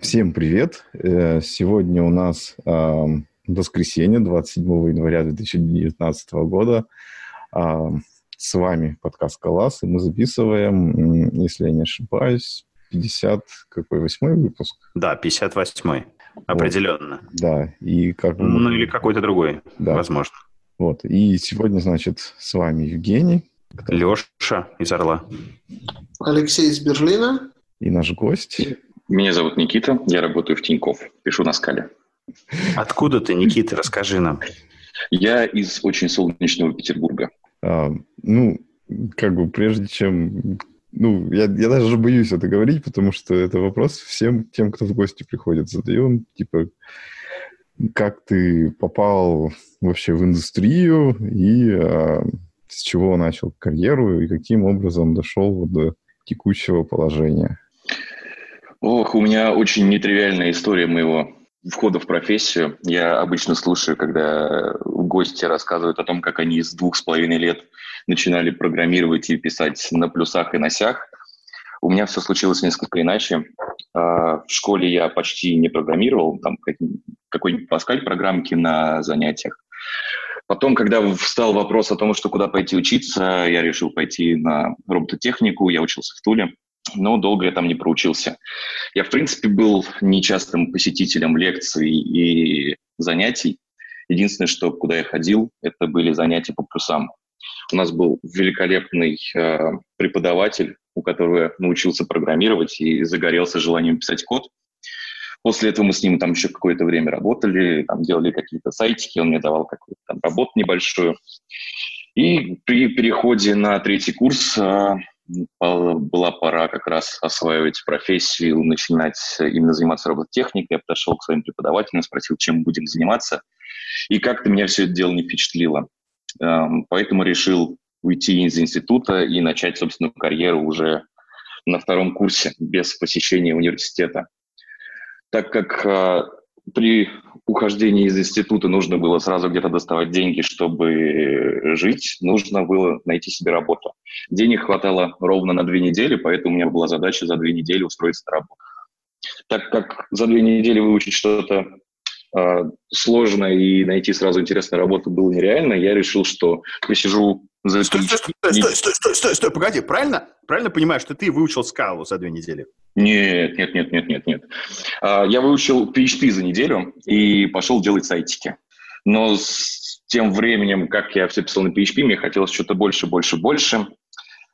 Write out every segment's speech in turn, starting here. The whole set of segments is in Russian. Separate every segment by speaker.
Speaker 1: Всем привет! Э, сегодня у нас воскресенье, 27 января 2019 года. С вами подкаст «Калас», и мы записываем, если я не ошибаюсь, 50, какой, восьмой выпуск?
Speaker 2: Да, 58-й, определенно.
Speaker 1: Вот. Да, и как...
Speaker 2: Ну, или какой-то другой, да. возможно.
Speaker 1: Вот, и сегодня, значит, с вами Евгений.
Speaker 2: Леша из Орла.
Speaker 3: Алексей из Берлина.
Speaker 1: И наш гость.
Speaker 4: Меня зовут Никита, я работаю в Тинькофф, пишу на скале.
Speaker 2: Откуда ты, Никита, расскажи нам.
Speaker 4: Я из очень солнечного Петербурга.
Speaker 1: А, ну, как бы прежде чем... Ну, я, я даже боюсь это говорить, потому что это вопрос всем тем, кто в гости приходит, задаем, типа, как ты попал вообще в индустрию и а, с чего начал карьеру и каким образом дошел до текущего положения?
Speaker 4: Ох, у меня очень нетривиальная история моего входа в профессию. Я обычно слушаю, когда гости рассказывают о том, как они с двух с половиной лет начинали программировать и писать на плюсах и носях. У меня все случилось несколько иначе. А, в школе я почти не программировал, там какой-нибудь Паскаль программки на занятиях. Потом, когда встал вопрос о том, что куда пойти учиться, я решил пойти на робототехнику, я учился в Туле но долго я там не проучился. Я, в принципе, был нечастым посетителем лекций и занятий. Единственное, что куда я ходил, это были занятия по плюсам. У нас был великолепный э, преподаватель, у которого научился программировать и загорелся желанием писать код. После этого мы с ним там еще какое-то время работали, там делали какие-то сайтики, он мне давал какую-то там работу небольшую. И при переходе на третий курс э, была пора как раз осваивать профессию, начинать именно заниматься робототехникой. Я подошел к своим преподавателям, спросил, чем будем заниматься. И как-то меня все это дело не впечатлило. Эм, поэтому решил уйти из института и начать собственную карьеру уже на втором курсе, без посещения университета. Так как э, при ухождении из института нужно было сразу где-то доставать деньги, чтобы жить, нужно было найти себе работу. Денег хватало ровно на две недели, поэтому у меня была задача за две недели устроиться на работу. Так как за две недели выучить что-то сложно и найти сразу интересную работу было нереально, я решил, что посижу
Speaker 2: за... Стой, стой, стой, стой, стой, стой, стой, стой, погоди, правильно? Правильно понимаешь, что ты выучил скалу за две недели?
Speaker 4: Нет, нет, нет, нет, нет, нет. А, я выучил PHP за неделю и пошел делать сайтики. Но с тем временем, как я все писал на PHP, мне хотелось что-то больше, больше, больше.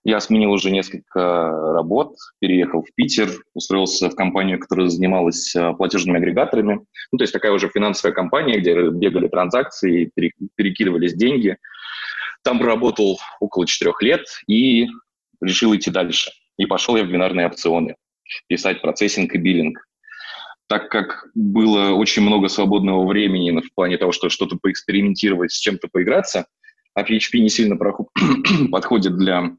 Speaker 4: Я сменил уже несколько работ, переехал в Питер, устроился в компанию, которая занималась а, платежными агрегаторами. Ну, то есть такая уже финансовая компания, где бегали транзакции, перекидывались деньги. Там проработал около четырех лет и решил идти дальше. И пошел я в бинарные опционы писать процессинг и биллинг. Так как было очень много свободного времени в плане того, что что-то поэкспериментировать, с чем-то поиграться, а PHP не сильно подходит для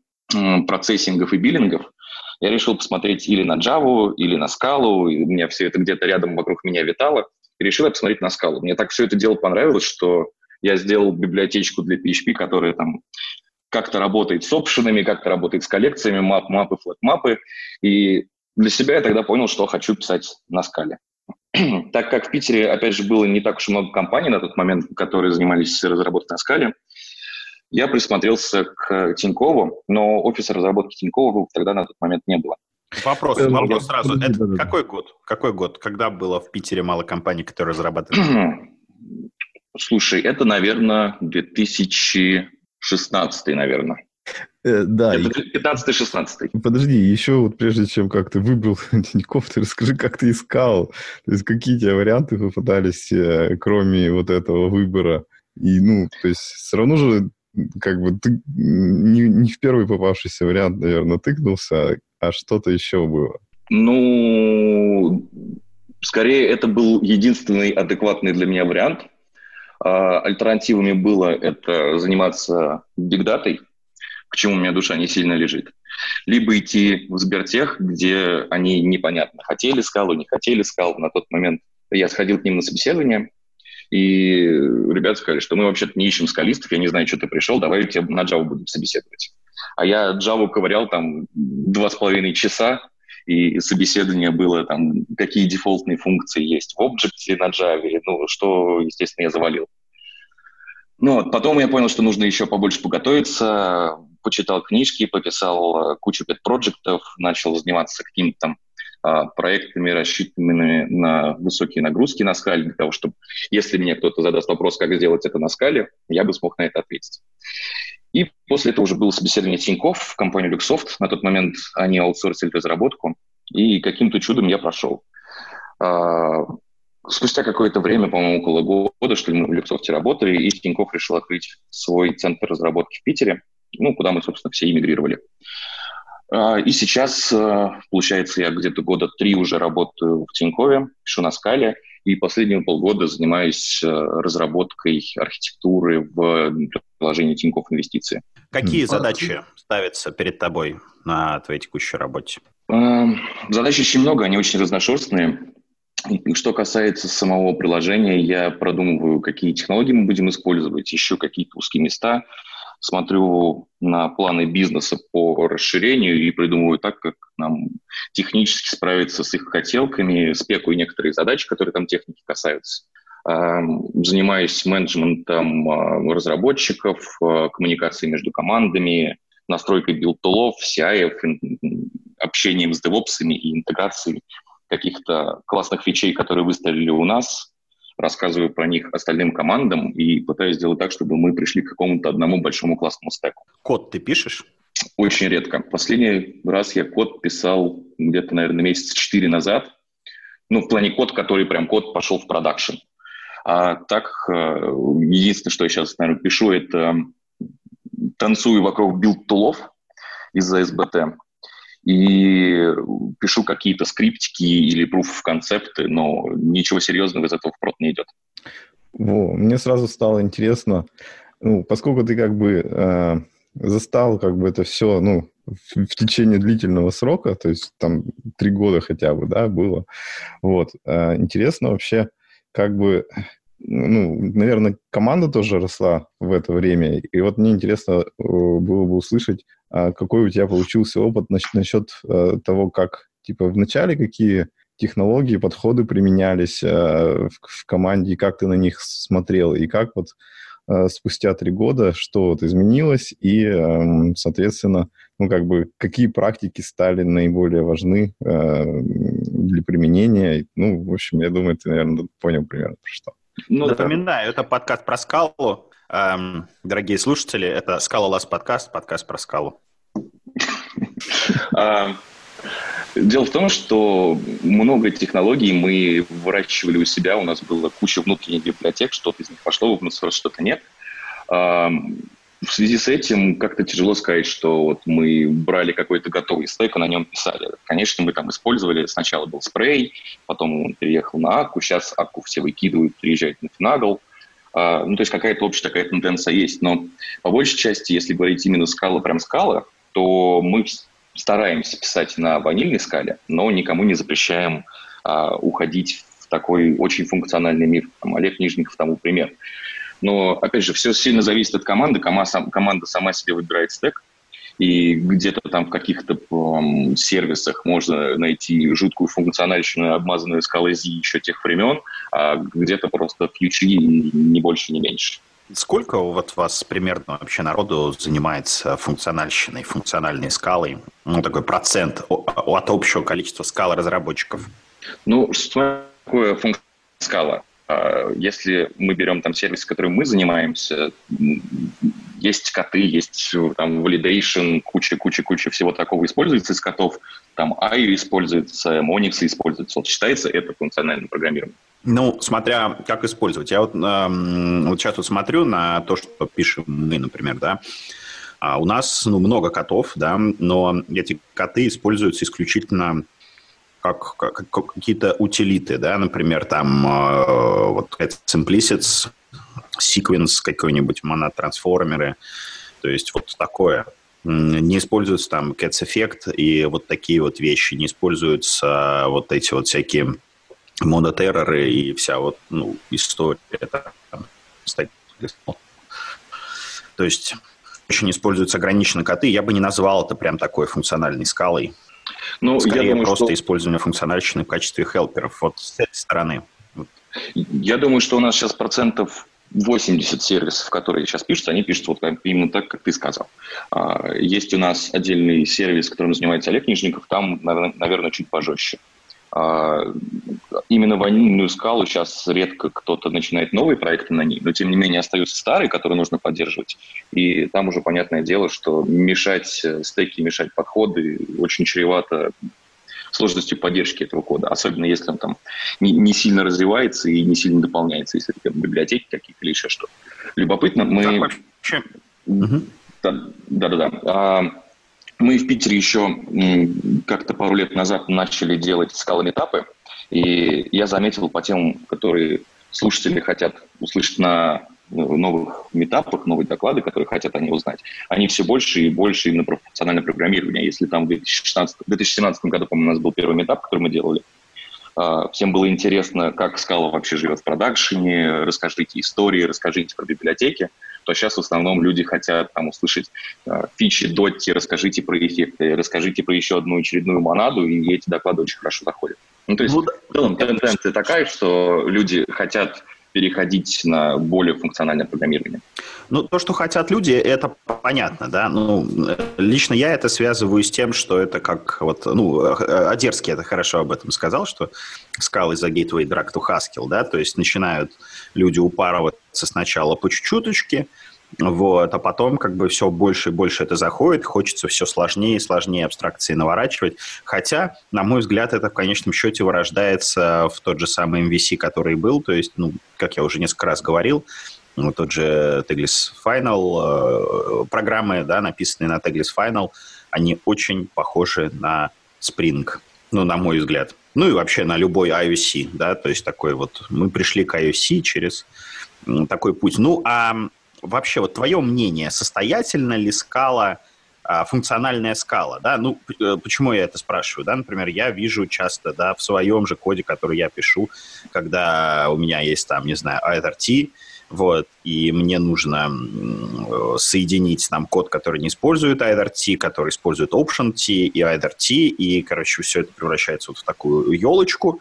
Speaker 4: процессингов и биллингов, я решил посмотреть или на Java, или на Scala, у меня все это где-то рядом вокруг меня витало, и решил я посмотреть на Scala. Мне так все это дело понравилось, что я сделал библиотечку для PHP, которая там как-то работает с опшенами, как-то работает с коллекциями, мап, мапы, флэт-мапы, и для себя я тогда понял, что хочу писать на скале. так как в Питере, опять же, было не так уж много компаний на тот момент, которые занимались разработкой на скале, я присмотрелся к Тинькову, но офиса разработки Тинькова тогда на тот момент не было.
Speaker 2: Вопрос, э, вопрос сразу. Это какой год? Какой год? Когда было в Питере мало компаний, которые разрабатывали?
Speaker 4: Слушай, это, наверное, 2016, наверное.
Speaker 1: Э, да.
Speaker 4: 15-16.
Speaker 1: Подожди, еще вот прежде чем как ты выбрал Тинькофф, ты расскажи, как ты искал. То есть какие тебе варианты попадались, э, кроме вот этого выбора? И, ну, то есть все равно же как бы ты не, не в первый попавшийся вариант, наверное, тыкнулся, а что-то еще было.
Speaker 4: Ну, скорее, это был единственный адекватный для меня вариант. А, альтернативами было это заниматься бигдатой, к чему у меня душа не сильно лежит. Либо идти в Сбертех, где они непонятно, хотели скалу, не хотели скалу. На тот момент я сходил к ним на собеседование, и ребята сказали, что мы вообще-то не ищем скалистов, я не знаю, что ты пришел, давай тебе на Java будем собеседовать. А я Java ковырял там два с половиной часа, и собеседование было там, какие дефолтные функции есть в Object на Java, ну, что, естественно, я завалил. Ну, вот, потом я понял, что нужно еще побольше подготовиться, почитал книжки, пописал э, кучу пет-проектов, начал заниматься какими-то там проектами, рассчитанными на высокие нагрузки на скале, для того, чтобы, если мне кто-то задаст вопрос, как сделать это на скале, я бы смог на это ответить. И после этого уже было собеседование Тинькофф в компанию Luxoft. На тот момент они аутсорсили разработку, и каким-то чудом я прошел. А, спустя какое-то время, по-моему, около года, что ли, мы в Люксофте работали, и Тинькофф решил открыть свой центр разработки в Питере, ну, куда мы, собственно, все иммигрировали. А, и сейчас, а, получается, я где-то года три уже работаю в Тинькове, пишу на скале, и последние полгода занимаюсь э, разработкой архитектуры в приложении Тинькофф Инвестиции.
Speaker 2: Какие задачи ставятся перед тобой на твоей текущей работе?
Speaker 4: Задач очень много, они очень разношерстные. Что касается самого приложения, я продумываю, какие технологии мы будем использовать, ищу какие-то узкие места, смотрю на планы бизнеса по расширению и придумываю так, как нам технически справиться с их хотелками, спекую некоторые задачи, которые там техники касаются. Занимаюсь менеджментом а, разработчиков, а, коммуникацией между командами, настройкой build tool ов, CI, общением с DevOps и интеграцией каких-то классных фичей, которые выставили у нас, рассказываю про них остальным командам и пытаюсь сделать так, чтобы мы пришли к какому-то одному большому классному стеку.
Speaker 2: Код ты пишешь?
Speaker 4: Очень редко. Последний раз я код писал где-то, наверное, месяца четыре назад. Ну, в плане код, который прям код пошел в продакшн. А так, э, единственное, что я сейчас, наверное, пишу, это танцую вокруг build tool ов из-за SBT и пишу какие-то скриптики или в концепты, но ничего серьезного из этого в прод не идет.
Speaker 1: Во, мне сразу стало интересно, ну, поскольку ты как бы э, застал как бы это все, ну, в, в течение длительного срока, то есть там три года хотя бы, да, было, вот, э, интересно вообще, как бы, ну, наверное, команда тоже росла в это время, и вот мне интересно э, было бы услышать, а какой у тебя получился опыт насчет э, того, как, типа, в начале какие технологии, подходы применялись э, в команде, и как ты на них смотрел, и как вот спустя три года что вот изменилось, и, эм, соответственно, ну, как бы, какие практики стали наиболее важны для применения. Ну, в общем, я думаю, ты, наверное, понял примерно, про что.
Speaker 2: Ну, Напоминаю, это подкаст про скалу. Эм, дорогие слушатели, это Скала Лас подкаст, подкаст про скалу.
Speaker 4: А, дело в том, что много технологий мы выращивали у себя, у нас была куча внутренних библиотек, что-то из них пошло в open что-то нет. В связи с этим как-то тяжело сказать, что вот мы брали какой-то готовый стек и на нем писали. Конечно, мы там использовали, сначала был спрей, потом он переехал на Аку, сейчас Аку все выкидывают, приезжают на Финагл. А, ну, то есть какая-то общая такая тенденция есть, но по большей части, если говорить именно скала, прям скала, то мы стараемся писать на ванильной скале, но никому не запрещаем а, уходить в такой очень функциональный мир. Там, Олег Нижников тому пример. Но, опять же, все сильно зависит от команды. Команда сама себе выбирает стек, и где-то там в каких-то um, сервисах можно найти жуткую функциональщину, обмазанную скалой Z еще тех времен, а где-то просто фьючи не больше, не меньше.
Speaker 2: Сколько вот вас примерно вообще народу занимается функциональщиной, функциональной скалой? Ну, такой процент от общего количества скал разработчиков.
Speaker 4: Ну, что такое функциональная скала? А, если мы берем там сервис, которым мы занимаемся, есть коты, есть там validation, куча-куча-куча всего такого используется из котов, там IO используется, Monix используется. Вот считается это функциональным программированием.
Speaker 2: Ну, смотря как использовать. Я вот, э, вот сейчас вот смотрю на то, что пишем мы, например, да, а у нас ну, много котов, да, но эти коты используются исключительно как, как, как какие-то утилиты, да, например, там э, вот Simplicits, Sequence какой-нибудь, монотрансформеры, то есть вот такое. Не используются там Cats Effect и вот такие вот вещи, не используются вот эти вот всякие монотерроры и вся вот ну, история. Это, то есть очень используются ограниченно коты. Я бы не назвал это прям такой функциональной скалой. Ну, Скорее, я думаю, просто что... использование функциональщины в качестве хелперов. Вот с этой стороны.
Speaker 4: Я думаю, что у нас сейчас процентов 80 сервисов, которые сейчас пишутся, они пишутся вот именно так, как ты сказал. А, есть у нас отдельный сервис, которым занимается Олег Нижников, там, наверное, чуть пожестче. Именно ванильную скалу сейчас редко кто-то начинает новые проекты на ней, но тем не менее остаются старые, которые нужно поддерживать. И там уже понятное дело, что мешать э, стеки, мешать подходы очень чревато сложностью поддержки этого кода, особенно если он там не, не сильно развивается и не сильно дополняется, если это библиотеки какие-то или еще что. Любопытно, мы... вообще? Да-да-да. Мы в Питере еще как-то пару лет назад начали делать скалометапы, и я заметил по темам, которые слушатели хотят услышать на новых метапах, новые доклады, которые хотят они узнать, они все больше и больше именно про функциональное программирование. Если там в 2016, 2017 году, по-моему, у нас был первый метап, который мы делали, всем было интересно, как скала вообще живет в продакшене, расскажите истории, расскажите про библиотеки, то сейчас в основном люди хотят там услышать э, фичи, дотти, расскажите про эффекты, расскажите про еще одну очередную монаду, и эти доклады очень хорошо заходят. Ну, то есть, ну, в целом, тенденция такая, что люди хотят переходить на более функциональное программирование?
Speaker 2: Ну, то, что хотят люди, это понятно, да. Ну, лично я это связываю с тем, что это как вот, ну, Одерский это хорошо об этом сказал, что скалы за Gateway Drag to Haskell, да, то есть начинают люди упарываться сначала по чуть-чуточке, вот, а потом как бы все больше и больше это заходит, хочется все сложнее и сложнее абстракции наворачивать. Хотя, на мой взгляд, это в конечном счете вырождается в тот же самый MVC, который был. То есть, ну, как я уже несколько раз говорил, ну, тот же Teglis Final, э, программы, да, написанные на Teglis Final, они очень похожи на Spring, ну, на мой взгляд. Ну и вообще на любой IOC, да, то есть такой вот, мы пришли к IOC через такой путь. Ну, а вообще вот твое мнение, состоятельна ли скала, а, функциональная скала, да, ну, э, почему я это спрашиваю, да, например, я вижу часто, да, в своем же коде, который я пишу, когда у меня есть там, не знаю, IRT, вот, и мне нужно соединить там код, который не использует IRT, который использует OptionT и IRT, и, короче, все это превращается вот в такую елочку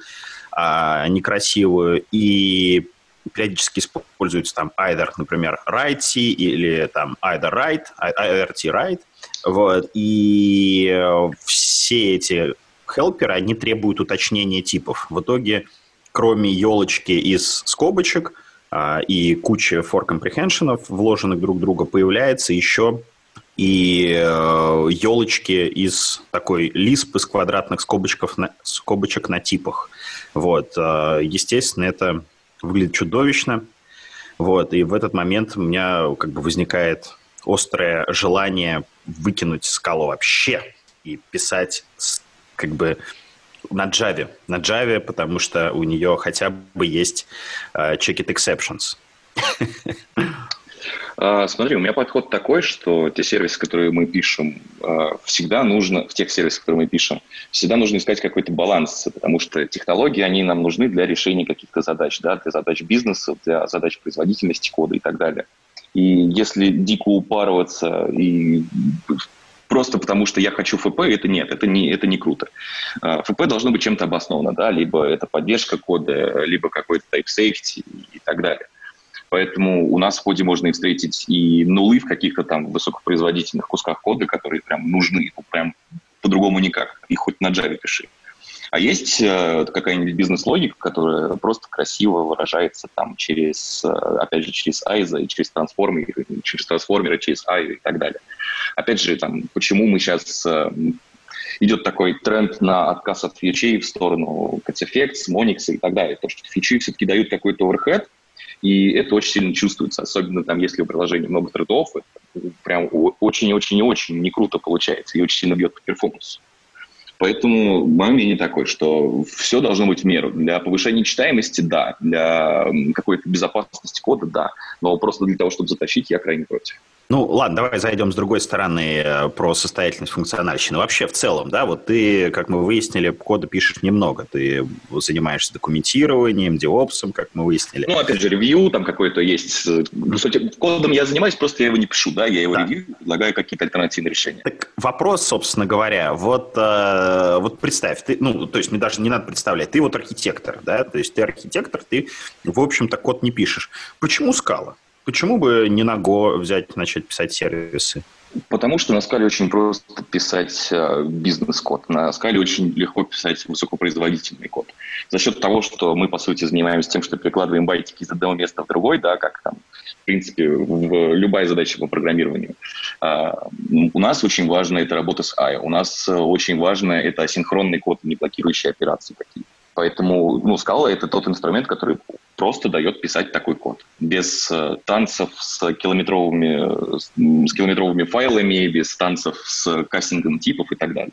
Speaker 2: а, некрасивую, и периодически используется там either, например, write или там either write, IRT write, вот, и э, все эти хелперы, они требуют уточнения типов. В итоге, кроме елочки из скобочек а, и кучи for comprehension, вложенных друг друга, появляется еще и э, елочки из такой лисп из квадратных скобочков на, скобочек на типах. Вот, э, естественно, это выглядит чудовищно. Вот, и в этот момент у меня как бы возникает острое желание выкинуть скалу вообще и писать как бы на Java. На Java, потому что у нее хотя бы есть uh, check it exceptions.
Speaker 4: А, смотри, у меня подход такой, что те сервисы, которые мы пишем, а, всегда нужно, в тех сервисах, которые мы пишем, всегда нужно искать какой-то баланс, потому что технологии, они нам нужны для решения каких-то задач, да, для задач бизнеса, для задач производительности кода и так далее. И если дико упарываться и просто потому, что я хочу ФП, это нет, это не, это не круто. А, ФП должно быть чем-то обосновано, да, либо это поддержка кода, либо какой-то type safety и так далее. Поэтому у нас в коде можно и встретить и нулы в каких-то там высокопроизводительных кусках кода, которые прям нужны, ну, прям по-другому никак. Их хоть на Java пиши. А есть э, какая-нибудь бизнес-логика, которая просто красиво выражается там через, э, опять же, через AIZA, через трансформеры, через трансформеры, через AI и так далее. Опять же, там, почему мы сейчас э, идет такой тренд на отказ от фичей в сторону CatEffects, Monix и так далее. То, что фичи все-таки дают какой-то overhead, и это очень сильно чувствуется, особенно там, если у приложения много трейдов, прям очень-очень-очень не круто получается и очень сильно бьет по перформансу. Поэтому мое мнение такое, что все должно быть в меру. Для повышения читаемости – да, для какой-то безопасности кода – да, но просто для того, чтобы затащить, я крайне против.
Speaker 2: Ну, ладно, давай зайдем с другой стороны э, про состоятельность функциональщины. Вообще, в целом, да, вот ты, как мы выяснили, кода пишешь немного. Ты занимаешься документированием, диопсом, как мы выяснили.
Speaker 4: Ну, опять же, ревью там какой-то есть. Кстати, кодом я занимаюсь, просто я его не пишу, да, я его да. ревью, предлагаю какие-то альтернативные решения.
Speaker 2: Так вопрос, собственно говоря, вот э, э, вот представь, ты, ну, то есть мне даже не надо представлять, ты вот архитектор, да, то есть ты архитектор, ты, в общем-то, код не пишешь. Почему скала? Почему бы не на Go взять, начать писать сервисы?
Speaker 4: Потому что на скале очень просто писать э, бизнес-код. На скале очень легко писать высокопроизводительный код. За счет того, что мы, по сути, занимаемся тем, что перекладываем байтики из одного места в другой, да, как там, в принципе, в любая задача по программированию. А, у нас очень важно это работа с AI. У нас э, очень важно это асинхронный код, не блокирующие операции какие-то. Поэтому ну, Scala — это тот инструмент, который просто дает писать такой код. Без э, танцев с километровыми, с километровыми файлами, без танцев с кастингом типов и так далее.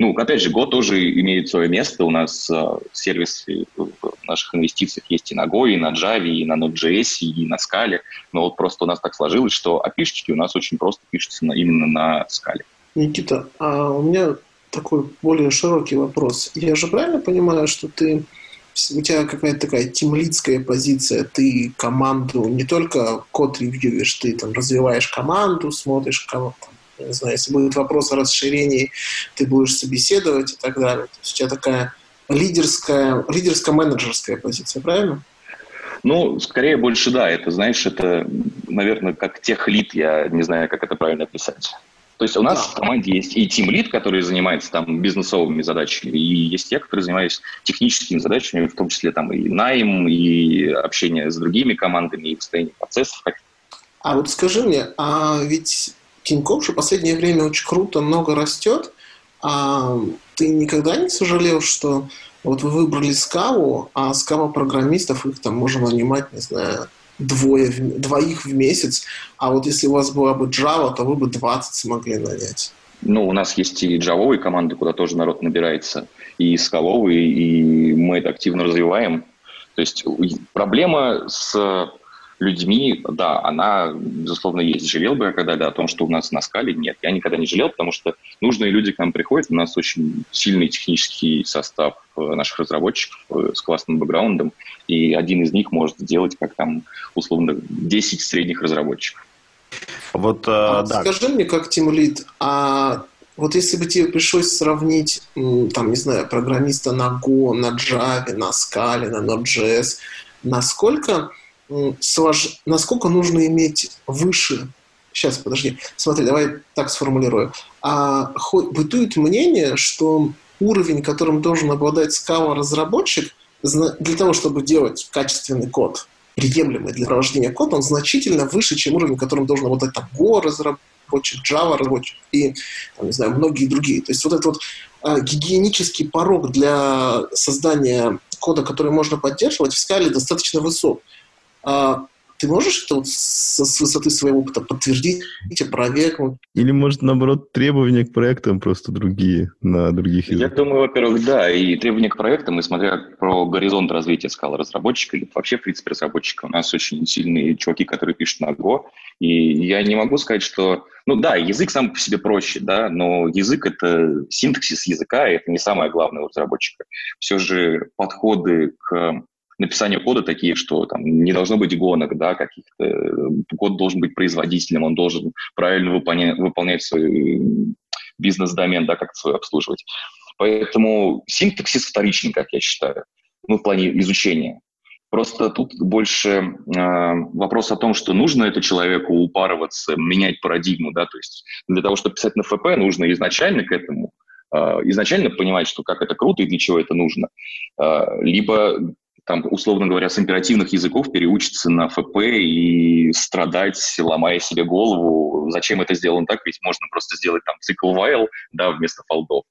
Speaker 4: Ну, опять же, Go тоже имеет свое место. У нас э, сервисы в наших инвестициях есть и на Go, и на Java, и на Node.js, и на Scala. Но вот просто у нас так сложилось, что api у нас очень просто пишутся на, именно на Scala.
Speaker 3: Никита, а у меня такой более широкий вопрос. Я же правильно понимаю, что ты у тебя какая-то такая темлицкая позиция, ты команду не только код ревьюешь, ты там развиваешь команду, смотришь, кого там, не знаю, если будет вопрос о расширении, ты будешь собеседовать и так далее. То есть у тебя такая лидерская, лидерско-менеджерская позиция, правильно?
Speaker 4: Ну, скорее больше да. Это, знаешь, это, наверное, как тех лид, я не знаю, как это правильно описать. То есть у нас в команде есть и Team Lead, который занимается там бизнесовыми задачами, и есть те, которые занимаются техническими задачами, в том числе там и найм, и общение с другими командами, и построение процессов.
Speaker 3: А вот скажи мне, а ведь Тинькофф же в последнее время очень круто, много растет, а ты никогда не сожалел, что вот вы выбрали Скаву, а Скава программистов их там можно нанимать, не знаю, двое, двоих в месяц, а вот если у вас была бы Java, то вы бы 20 смогли нанять.
Speaker 4: Ну, у нас есть и джавовые команды, куда тоже народ набирается, и скаловые, и мы это активно развиваем. То есть проблема с людьми, да, она, безусловно, есть. Жалел бы я когда-то о том, что у нас на скале? Нет, я никогда не жалел, потому что нужные люди к нам приходят, у нас очень сильный технический состав э, наших разработчиков э, с классным бэкграундом, и один из них может сделать как там, условно, 10 средних разработчиков.
Speaker 3: Вот, э, а, да. Скажи мне, как тимлид, а вот если бы тебе пришлось сравнить, там, не знаю, программиста на Go, на Java, на Scala, на Node.js, насколько. Насколько нужно иметь выше Сейчас, подожди. Смотри, давай так сформулирую. А, бытует мнение, что уровень, которым должен обладать Scala-разработчик, для того, чтобы делать качественный код, приемлемый для провождения кода, он значительно выше, чем уровень, которым должен обладать там, Go-разработчик, Java-разработчик и, там, не знаю, многие другие. То есть вот этот вот а, гигиенический порог для создания кода, который можно поддерживать, в скале достаточно высок. А, ты можешь это вот с, с высоты своего опыта подтвердить, опровергнуть?
Speaker 1: Или, может, наоборот, требования к проектам просто другие, на других
Speaker 4: языках? Я думаю, во-первых, да, и требования к проектам, и смотря про горизонт развития скала разработчика или вообще, в принципе, разработчика, у нас очень сильные чуваки, которые пишут на Go, и я не могу сказать, что... Ну да, язык сам по себе проще, да, но язык — это синтаксис языка, и это не самое главное у разработчика. Все же подходы к написания кода такие, что там не должно быть гонок, да, каких-то. Код должен быть производительным, он должен правильно выполнять, выполнять свой бизнес-домен, да, как свой обслуживать. Поэтому синтаксис вторичный, как я считаю, ну, в плане изучения. Просто тут больше э, вопрос о том, что нужно это человеку упарываться, менять парадигму, да, то есть для того, чтобы писать на ФП, нужно изначально к этому э, изначально понимать, что как это круто и для чего это нужно, э, либо там, условно говоря, с императивных языков переучиться на ФП и страдать, ломая себе голову, зачем это сделано так, ведь можно просто сделать там цикл while, да, вместо фолдов.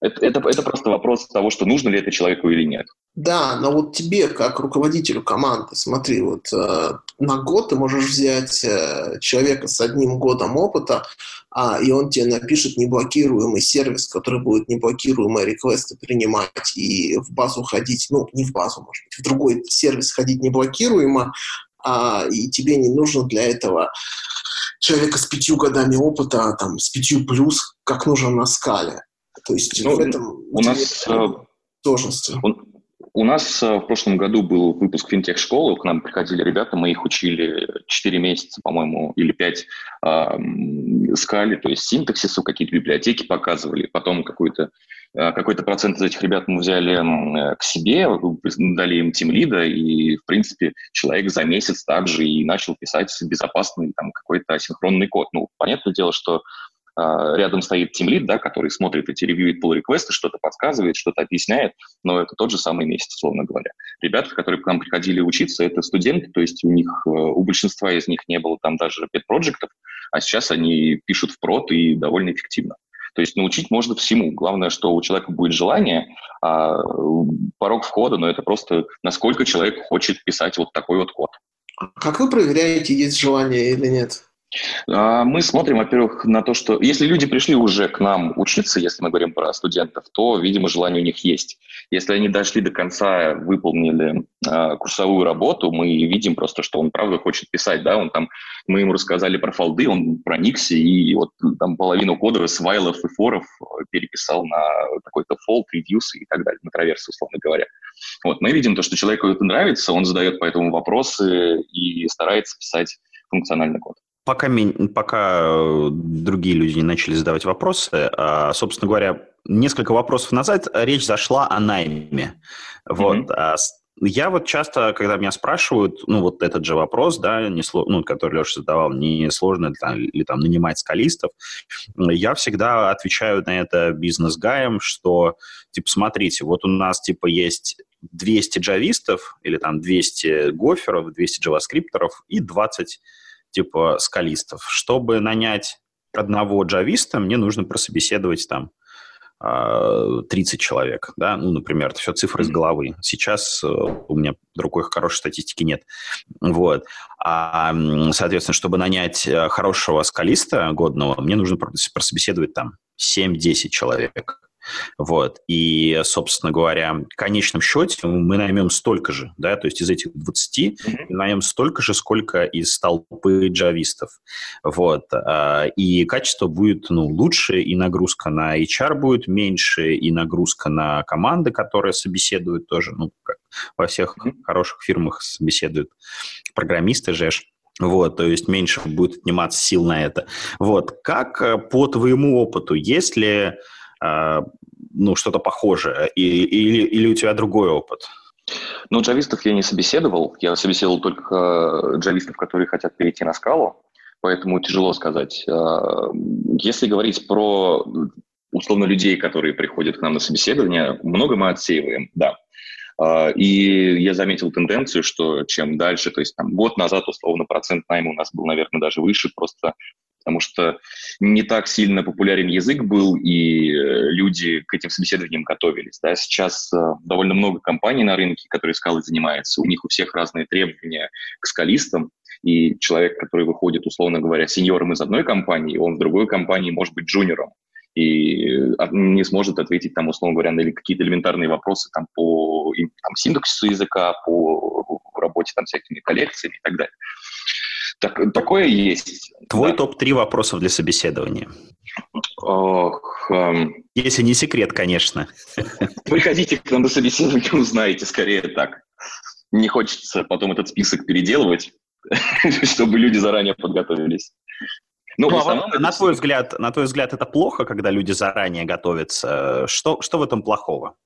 Speaker 4: Это, это, это просто вопрос того, что нужно ли это человеку или нет.
Speaker 3: Да, но вот тебе, как руководителю команды, смотри, вот э, на год ты можешь взять э, человека с одним годом опыта, а, и он тебе напишет неблокируемый сервис, который будет неблокируемые реквесты принимать и в базу ходить, ну, не в базу, может быть, в другой сервис ходить неблокируемо, а, и тебе не нужно для этого человека с пятью годами опыта, а там, с пятью плюс, как нужно на скале. То есть
Speaker 4: ну, в этом у нас э,
Speaker 3: сложности.
Speaker 4: У, У нас в прошлом году был выпуск финтех-школы, к нам приходили ребята, мы их учили 4 месяца, по-моему, или 5 э, скали, то есть синтаксису, какие-то библиотеки показывали, потом какой-то Э, какой-то процент из этих ребят мы взяли к себе, дали им тим лида, и, в принципе, человек за месяц также и начал писать безопасный там какой-то асинхронный код. Ну, понятное дело, что рядом стоит Lead, да, который смотрит эти ревьюет pull реквесты что-то подсказывает, что-то объясняет, но это тот же самый месяц, условно говоря. Ребята, которые к нам приходили учиться, это студенты, то есть у них, э, у большинства из них не было там даже пет-проектов, а сейчас они пишут в прод и довольно эффективно. То есть научить можно всему. Главное, что у человека будет желание, а порог входа, но это просто насколько человек хочет писать вот такой вот код.
Speaker 3: Как вы проверяете, есть желание или нет?
Speaker 4: А, мы смотрим, во-первых, на то, что если люди пришли уже к нам учиться, если мы говорим про студентов, то, видимо, желание у них есть. Если они дошли до конца, выполнили э, курсовую работу, мы видим просто, что он правда хочет писать, да, он там, мы ему рассказали про фолды, он проникся и вот там половину кода с вайлов и форов переписал на какой-то фолд, редюс и так далее, на траверсы, условно говоря. Вот, мы видим то, что человеку это нравится, он задает по этому вопросы и старается писать функциональный код.
Speaker 2: Пока, пока э, другие люди не начали задавать вопросы, а, собственно говоря, несколько вопросов назад речь зашла о найме. Mm-hmm. Вот. А я вот часто, когда меня спрашивают, ну, вот этот же вопрос, да, не, ну, который Леша задавал, не сложно ли там, или там нанимать скалистов, я всегда отвечаю на это бизнес-гаем, что, типа, смотрите, вот у нас, типа, есть 200 джавистов или там 200 гоферов, 200 джаваскрипторов и 20 типа скалистов. Чтобы нанять одного джависта, мне нужно прособеседовать там 30 а, человек, да, ну, например, это все цифры из головы. Сейчас э, у меня другой хорошей статистики нет. Вот. А, соответственно, чтобы нанять э, хорошего скалиста годного, мне нужно прособеседовать там 7-10 человек. Вот. И, собственно говоря, в конечном счете мы наймем столько же, да, то есть из этих 20 mm-hmm. наймем столько же, сколько из толпы джавистов. Вот. А, и качество будет ну, лучше, и нагрузка на HR будет меньше, и нагрузка на команды, которые собеседуют тоже, ну, как во всех mm-hmm. хороших фирмах собеседуют программисты же. Вот, то есть меньше будет отниматься сил на это. Вот, как э, по твоему опыту, если ну, что-то похожее, или, или у тебя другой опыт?
Speaker 4: Ну, джавистов я не собеседовал. Я собеседовал только э, джавистов, которые хотят перейти на скалу, поэтому тяжело сказать. А, если говорить про условно людей, которые приходят к нам на собеседование, много мы отсеиваем, да. А, и я заметил тенденцию, что чем дальше, то есть там год назад условно процент найма у нас был, наверное, даже выше, просто потому что не так сильно популярен язык был, и э, люди к этим собеседованиям готовились. Да? Сейчас э, довольно много компаний на рынке, которые скалой занимаются, у них у всех разные требования к скалистам, и человек, который выходит, условно говоря, сеньором из одной компании, он в другой компании может быть джуниором и э, не сможет ответить, там, условно говоря, на какие-то элементарные вопросы там, по там, синтаксису языка, по работе там, всякими коллекциями и так далее. Так, такое есть.
Speaker 2: Твой да. топ-3 вопросов для собеседования. Ох, эм... Если не секрет, конечно.
Speaker 4: Приходите к нам на собеседование, узнаете, скорее так. Не хочется потом этот список переделывать, чтобы люди заранее подготовились.
Speaker 2: Ну, ну а на твой взгляд, на твой взгляд, это плохо, когда люди заранее готовятся? Что, что в этом плохого?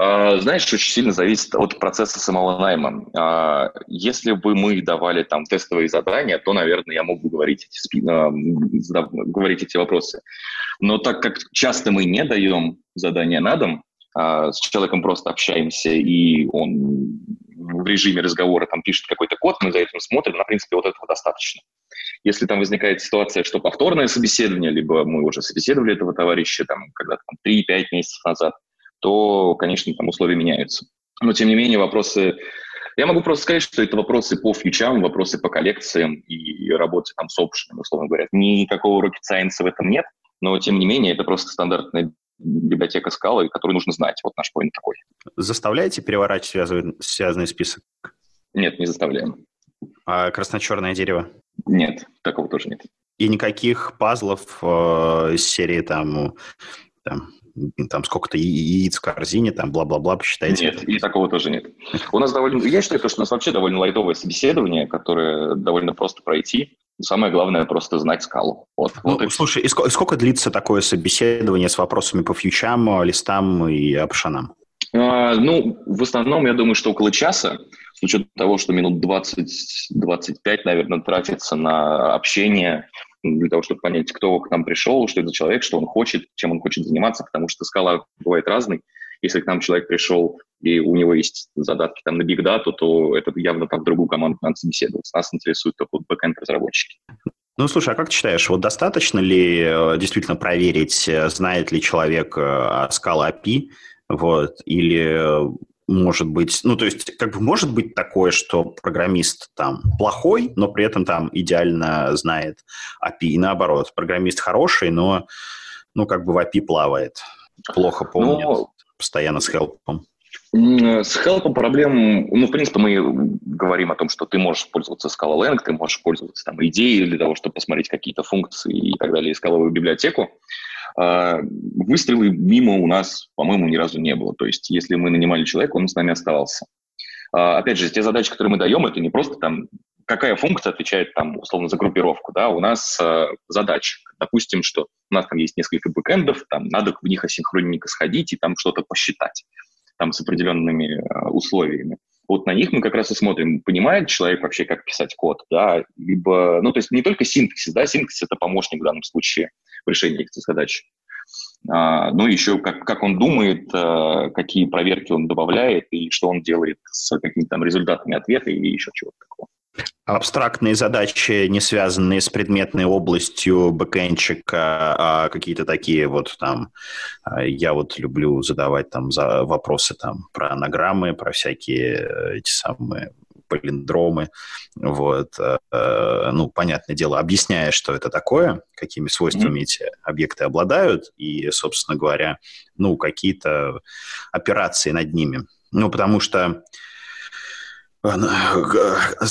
Speaker 4: А, знаешь, очень сильно зависит от процесса самого найма. А, если бы мы давали там тестовые задания, то, наверное, я мог бы говорить эти, а, говорить эти вопросы. Но так как часто мы не даем задания на дом, с человеком просто общаемся, и он в режиме разговора там пишет какой-то код, мы за этим смотрим, на принципе, вот этого достаточно. Если там возникает ситуация, что повторное собеседование, либо мы уже собеседовали этого товарища там когда-то там, 3-5 месяцев назад, то, конечно, там условия меняются. Но, тем не менее, вопросы... Я могу просто сказать, что это вопросы по фьючам, вопросы по коллекциям и работе там с опшенами, условно говоря. Никакого rocket science в этом нет, но, тем не менее, это просто стандартная библиотека скалы, которую нужно знать. Вот наш поинт такой.
Speaker 2: Заставляете переворачивать связанный, связанный список?
Speaker 4: Нет, не заставляем.
Speaker 2: А красно-черное дерево?
Speaker 4: Нет, такого тоже нет.
Speaker 2: И никаких пазлов э, из серии там, там там сколько-то яиц в корзине, там бла-бла-бла, посчитайте.
Speaker 4: Нет, и такого тоже нет. У нас довольно, я считаю, что у нас вообще довольно лайтовое собеседование, которое довольно просто пройти. Самое главное просто знать скалу. Вот,
Speaker 2: ну, вот слушай, и сколько, сколько длится такое собеседование с вопросами по фьючам, листам и опшанам?
Speaker 4: А, ну, в основном, я думаю, что около часа, с учетом того, что минут 20-25, наверное, тратится на общение, для того, чтобы понять, кто к нам пришел, что это за человек, что он хочет, чем он хочет заниматься, потому что скала бывает разной. Если к нам человек пришел, и у него есть задатки там на биг дату, то это явно там в другую команду надо собеседоваться. Нас интересуют только бэкэнд-разработчики.
Speaker 2: Ну, слушай, а как ты считаешь, вот достаточно ли э, действительно проверить, э, знает ли человек о скала API, вот, или может быть, ну, то есть, как бы может быть такое, что программист там плохой, но при этом там идеально знает API, и наоборот, программист хороший, но, ну, как бы в API плавает, плохо помнит, но... постоянно с хелпом.
Speaker 4: С хелпом проблем, ну, в принципе, мы говорим о том, что ты можешь пользоваться Scala Lang, ты можешь пользоваться там идеей для того, чтобы посмотреть какие-то функции и так далее, скаловую библиотеку. А, выстрелы мимо у нас, по-моему, ни разу не было. То есть, если мы нанимали человека, он с нами оставался. А, опять же, те задачи, которые мы даем, это не просто там, какая функция отвечает там, условно, за группировку. Да? У нас э, задачи. Допустим, что у нас там есть несколько бэкэндов, там надо в них асинхронненько сходить и там что-то посчитать там с определенными э, условиями. Вот на них мы как раз и смотрим, понимает человек вообще, как писать код, да, либо, ну, то есть не только синтаксис, да, синтаксис – это помощник в данном случае в решении этих задач, а, ну, еще как, как он думает, а, какие проверки он добавляет и что он делает с какими-то там результатами ответа или еще чего-то такого.
Speaker 2: Абстрактные задачи, не связанные с предметной областью бэкэнчика, а какие-то такие вот там, а, я вот люблю задавать там за вопросы там про анаграммы, про всякие э, эти самые палиндромы, вот, э, ну, понятное дело, объясняя, что это такое, какими свойствами mm-hmm. эти объекты обладают, и, собственно говоря, ну, какие-то операции над ними. Ну, потому что э,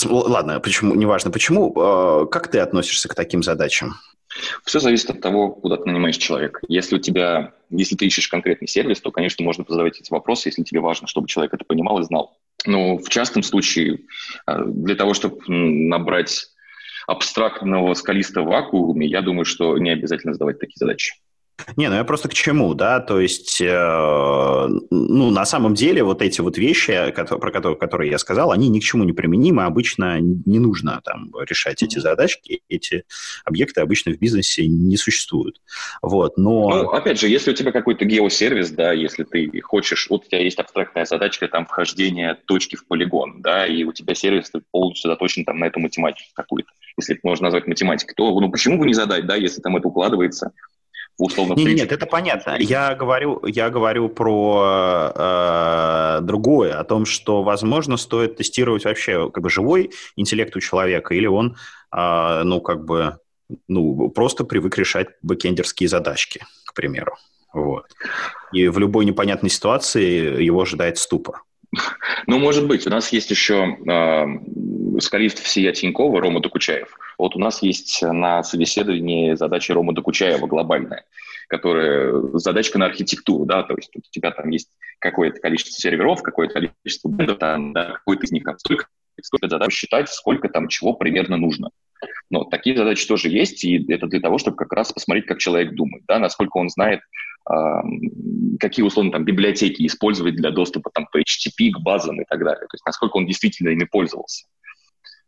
Speaker 2: Ладно, почему, неважно почему. Э, как ты относишься к таким задачам?
Speaker 4: Все зависит от того, куда ты нанимаешь человека. Если у тебя, если ты ищешь конкретный сервис, то, конечно, можно задавать эти вопросы, если тебе важно, чтобы человек это понимал и знал. Но в частном случае э, для того, чтобы набрать абстрактного скалистого вакууме, я думаю, что не обязательно задавать такие задачи.
Speaker 2: Не, ну я просто к чему, да, то есть, э, ну, на самом деле вот эти вот вещи, которые, про которые, которые я сказал, они ни к чему не применимы, обычно не нужно там решать эти задачки, эти объекты обычно в бизнесе не существуют, вот, но...
Speaker 4: Ну, опять же, если у тебя какой-то геосервис, да, если ты хочешь, вот у тебя есть абстрактная задачка, там, вхождение точки в полигон, да, и у тебя сервис полностью заточен там на эту математику какую-то, если это можно назвать математикой, то, ну, почему бы не задать, да, если там это укладывается
Speaker 2: условно... Нет, нет, это понятно. Я говорю, я говорю про э, другое, о том, что, возможно, стоит тестировать вообще как бы живой интеллект у человека, или он, э, ну, как бы, ну, просто привык решать бэкендерские задачки, к примеру. Вот. И в любой непонятной ситуации его ожидает ступор.
Speaker 4: Ну, может быть. У нас есть еще э, скалист всея Тинькова Рома Докучаев. Вот у нас есть на собеседовании задача Рома Докучаева глобальная, которая задачка на архитектуру, да, то есть у тебя там есть какое-то количество серверов, какое-то количество бендов, там, да, какой-то из них там столько, столько задач считать, сколько там чего примерно нужно. Но такие задачи тоже есть, и это для того, чтобы как раз посмотреть, как человек думает, да, насколько он знает, какие условно там библиотеки использовать для доступа там по HTTP к базам и так далее, то есть насколько он действительно ими пользовался.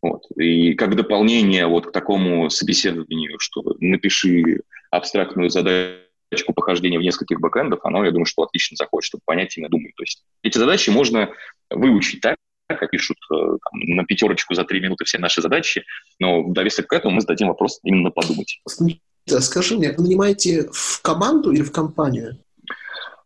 Speaker 4: Вот. И как дополнение вот к такому собеседованию, что напиши абстрактную задачку похождения в нескольких бэкэндов, оно, я думаю, что отлично заходит, чтобы понять именно думать. То есть эти задачи можно выучить так, как пишут э, там, на пятерочку за три минуты все наши задачи, но в довесок к этому мы зададим вопрос именно подумать.
Speaker 3: Скажи мне, нанимаете в команду или в компанию?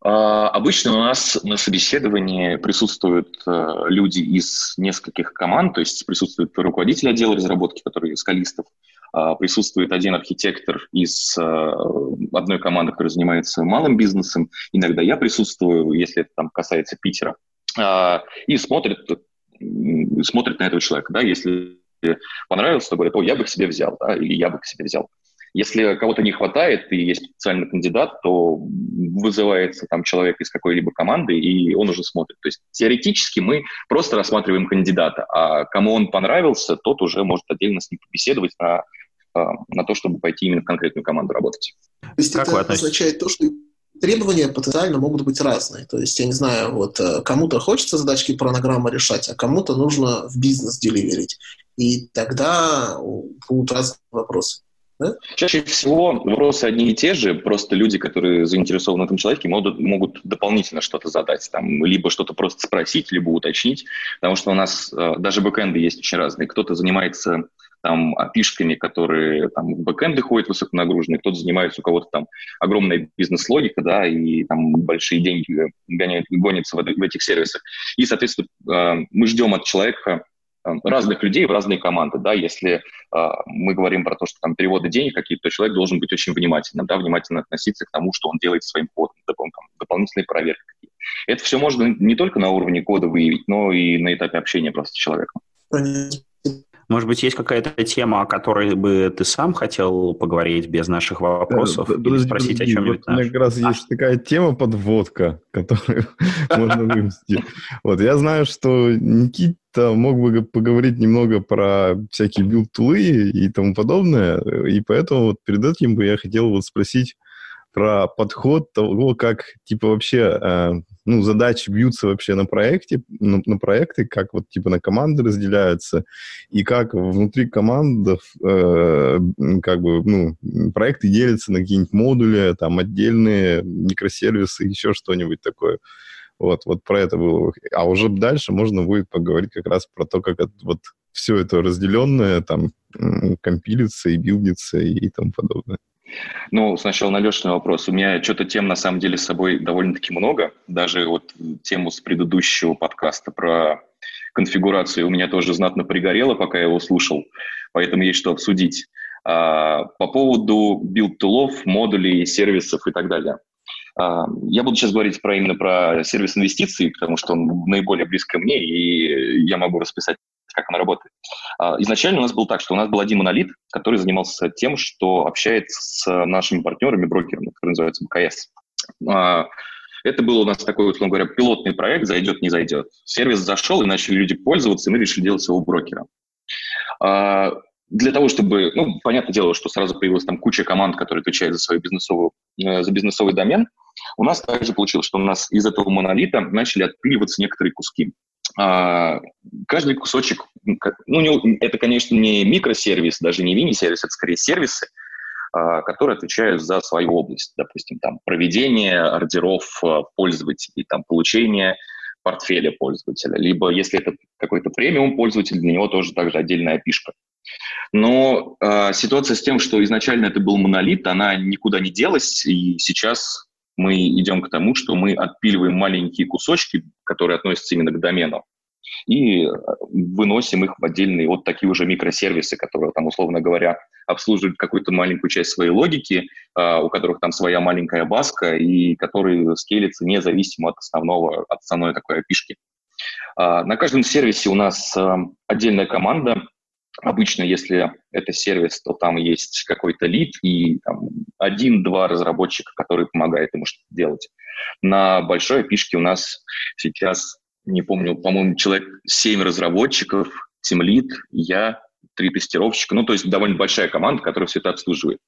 Speaker 4: А, обычно у нас на собеседовании присутствуют э, люди из нескольких команд, то есть присутствует руководитель отдела разработки, который скалистов, а, присутствует один архитектор из э, одной команды, которая занимается малым бизнесом. Иногда я присутствую, если это там касается Питера, а, и смотрит, смотрит на этого человека. Да, если понравился, то говорят, о, я бы к себе взял, да, или я бы к себе взял. Если кого-то не хватает и есть специальный кандидат, то вызывается там человек из какой-либо команды, и он уже смотрит. То есть теоретически мы просто рассматриваем кандидата, а кому он понравился, тот уже может отдельно с ним побеседовать на, а, на то, чтобы пойти именно в конкретную команду работать.
Speaker 3: То есть как это означает то, что требования потенциально могут быть разные. То есть, я не знаю, вот э, кому-то хочется задачки программы решать, а кому-то нужно в бизнес деливерить. И тогда будут разные вопросы.
Speaker 4: Да? Чаще всего вопросы одни и те же, просто люди, которые заинтересованы в этом человеке, могут, могут дополнительно что-то задать, там, либо что-то просто спросить, либо уточнить, потому что у нас э, даже бэкэнды есть очень разные. Кто-то занимается там опишками, которые там в бэкэнды ходят высоконагруженные, кто-то занимается, у кого-то там огромная бизнес-логика, да, и там большие деньги гоняют, гонятся в, в этих сервисах. И, соответственно, э, мы ждем от человека разных людей в разные команды, да, если э, мы говорим про то, что там переводы денег какие-то, то человек должен быть очень внимательным, да, внимательно относиться к тому, что он делает своим кодом, там, дополнительные проверки. Это все можно не только на уровне кода выявить, но и на этапе общения просто с человеком.
Speaker 2: Понятно. Может быть, есть какая-то тема, о которой бы ты сам хотел поговорить без наших вопросов? Да, или спросить подожди, о чем-нибудь?
Speaker 1: Вот у меня как раз а? есть такая тема подводка, которую можно вывести. Вот, я знаю, что Никита мог бы поговорить немного про всякие build tool ы и тому подобное, и поэтому вот перед этим бы я хотел вот спросить про подход того, как, типа, вообще, э, ну, задачи бьются вообще на проекте, на, на проекты, как вот, типа, на команды разделяются, и как внутри командов, э, как бы, ну, проекты делятся на какие-нибудь модули, там, отдельные микросервисы, еще что-нибудь такое. Вот, вот про это было. А уже дальше можно будет поговорить как раз про то, как это, вот все это разделенное там компилится и билдится и тому подобное.
Speaker 4: Ну, сначала на Лешин вопрос. У меня что-то тем, на самом деле, с собой довольно-таки много. Даже вот тему с предыдущего подкаста про конфигурацию у меня тоже знатно пригорело, пока я его слушал. Поэтому есть что обсудить. А, по поводу build tool ов, модулей, сервисов и так далее. А, я буду сейчас говорить про именно про сервис инвестиций, потому что он наиболее близко мне, и я могу расписать как она работает. А, изначально у нас был так, что у нас был один монолит, который занимался тем, что общается с нашими партнерами, брокерами, который называется БКС. А, это был у нас такой, условно говоря, пилотный проект, зайдет, не зайдет. Сервис зашел, и начали люди пользоваться, и мы решили делать его брокера. А, для того, чтобы, ну, понятное дело, что сразу появилась там куча команд, которые отвечают за свою бизнесовую, э, за бизнесовый домен, у нас также получилось, что у нас из этого монолита начали отпиливаться некоторые куски. А, каждый кусочек, ну, не, это, конечно, не микросервис, даже не мини-сервис, это скорее сервисы, а, которые отвечают за свою область. Допустим, там, проведение ордеров а, пользователей, там, получение портфеля пользователя. Либо, если это какой-то премиум пользователь, для него тоже также отдельная пишка. Но э, ситуация с тем, что изначально это был монолит, она никуда не делась, и сейчас мы идем к тому, что мы отпиливаем маленькие кусочки, которые относятся именно к домену, и э, выносим их в отдельные вот такие уже микросервисы, которые там, условно говоря, обслуживают какую-то маленькую часть своей логики, э, у которых там своя маленькая баска, и которые скейлятся независимо от основного, от основной такой опишки. А, на каждом сервисе у нас э, отдельная команда, Обычно, если это сервис, то там есть какой-то лид и один-два разработчика, которые помогают ему что-то делать. На большой пишке у нас сейчас, не помню, по-моему, человек 7 разработчиков, тимлид, я, три тестировщика, ну, то есть довольно большая команда, которая все это обслуживает.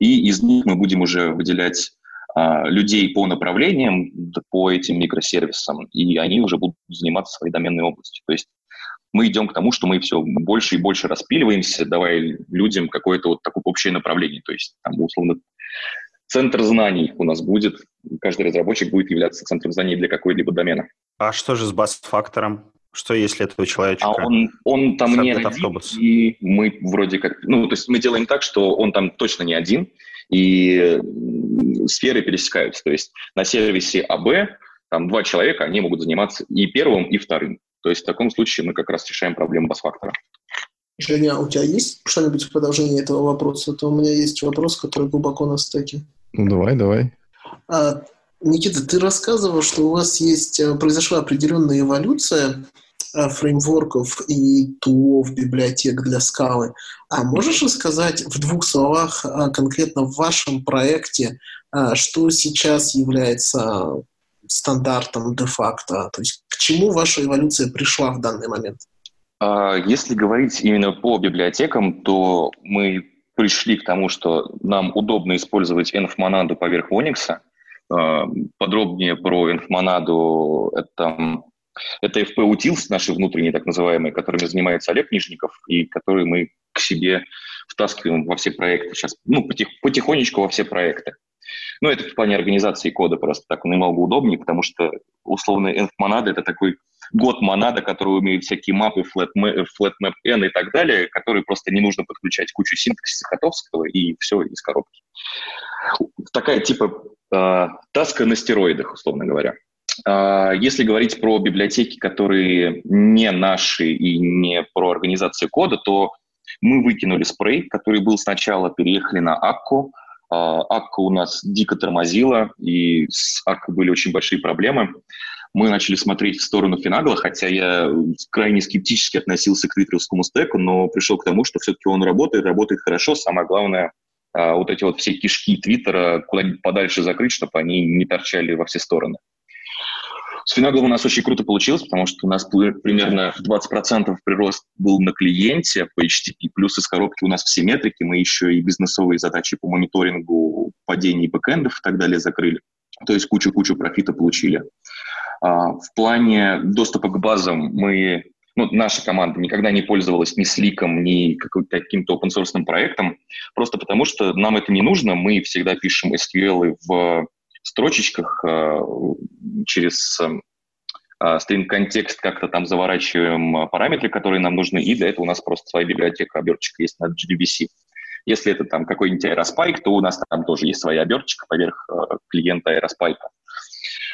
Speaker 4: И из них мы будем уже выделять людей по направлениям, по этим микросервисам, и они уже будут заниматься своей доменной областью. То есть мы идем к тому, что мы все больше и больше распиливаемся, давая людям какое-то вот такое общее направление. То есть, там, условно, центр знаний у нас будет, каждый разработчик будет являться центром знаний для какой-либо домена.
Speaker 2: А что же с бас-фактором? Что если этого человечка?
Speaker 4: А он, он там не один, автобус? и мы вроде как... Ну, то есть мы делаем так, что он там точно не один, и сферы пересекаются. То есть на сервисе АБ там два человека, они могут заниматься и первым, и вторым. То есть в таком случае мы как раз решаем проблему бас-фактора.
Speaker 3: Женя, а у тебя есть что-нибудь в продолжении этого вопроса? То у меня есть вопрос, который глубоко на стеке.
Speaker 1: Ну, давай, давай.
Speaker 3: А, Никита, ты рассказывал, что у вас есть, э, произошла определенная эволюция фреймворков и тулов, библиотек для скалы. А можешь рассказать в двух словах э, конкретно в вашем проекте, э, что сейчас является стандартом де-факто? То есть к чему ваша эволюция пришла в данный момент?
Speaker 4: А, если говорить именно по библиотекам, то мы пришли к тому, что нам удобно использовать env-монаду поверх Onyx. Подробнее про env-монаду это, это FP Utils, наши внутренние так называемые, которыми занимается Олег Нижников, и которые мы к себе втаскиваем во все проекты сейчас, ну, потих, потихонечку во все проекты. Ну, это в плане организации кода просто так немного удобнее, потому что условно env-монада — это такой год монада, который умеет всякие мапы, flatmap n и так далее, которые просто не нужно подключать кучу синтаксиса Котовского и все из коробки. Такая типа э, таска на стероидах, условно говоря. Э, если говорить про библиотеки, которые не наши и не про организацию кода, то мы выкинули спрей, который был сначала, переехали на Акку. Акка у нас дико тормозила, и с Аккой были очень большие проблемы мы начали смотреть в сторону Финагла, хотя я крайне скептически относился к твиттерскому стеку, но пришел к тому, что все-таки он работает, работает хорошо. Самое главное, а, вот эти вот все кишки Твиттера куда-нибудь подальше закрыть, чтобы они не торчали во все стороны. С Финаглом у нас очень круто получилось, потому что у нас примерно 20% прирост был на клиенте по HTTP, плюс из коробки у нас все метрики, мы еще и бизнесовые задачи по мониторингу падений бэкэндов и так далее закрыли. То есть кучу-кучу профита получили. А, в плане доступа к базам мы, ну, наша команда никогда не пользовалась ни сликом, ни каким-то open source проектом, просто потому что нам это не нужно. Мы всегда пишем SQL в строчечках а, через а, string-контекст как-то там заворачиваем параметры, которые нам нужны, и для этого у нас просто своя библиотека, оберточка есть на JDBC. Если это там какой-нибудь Aerospike, то у нас там тоже есть своя оберточка поверх клиента Aerospike.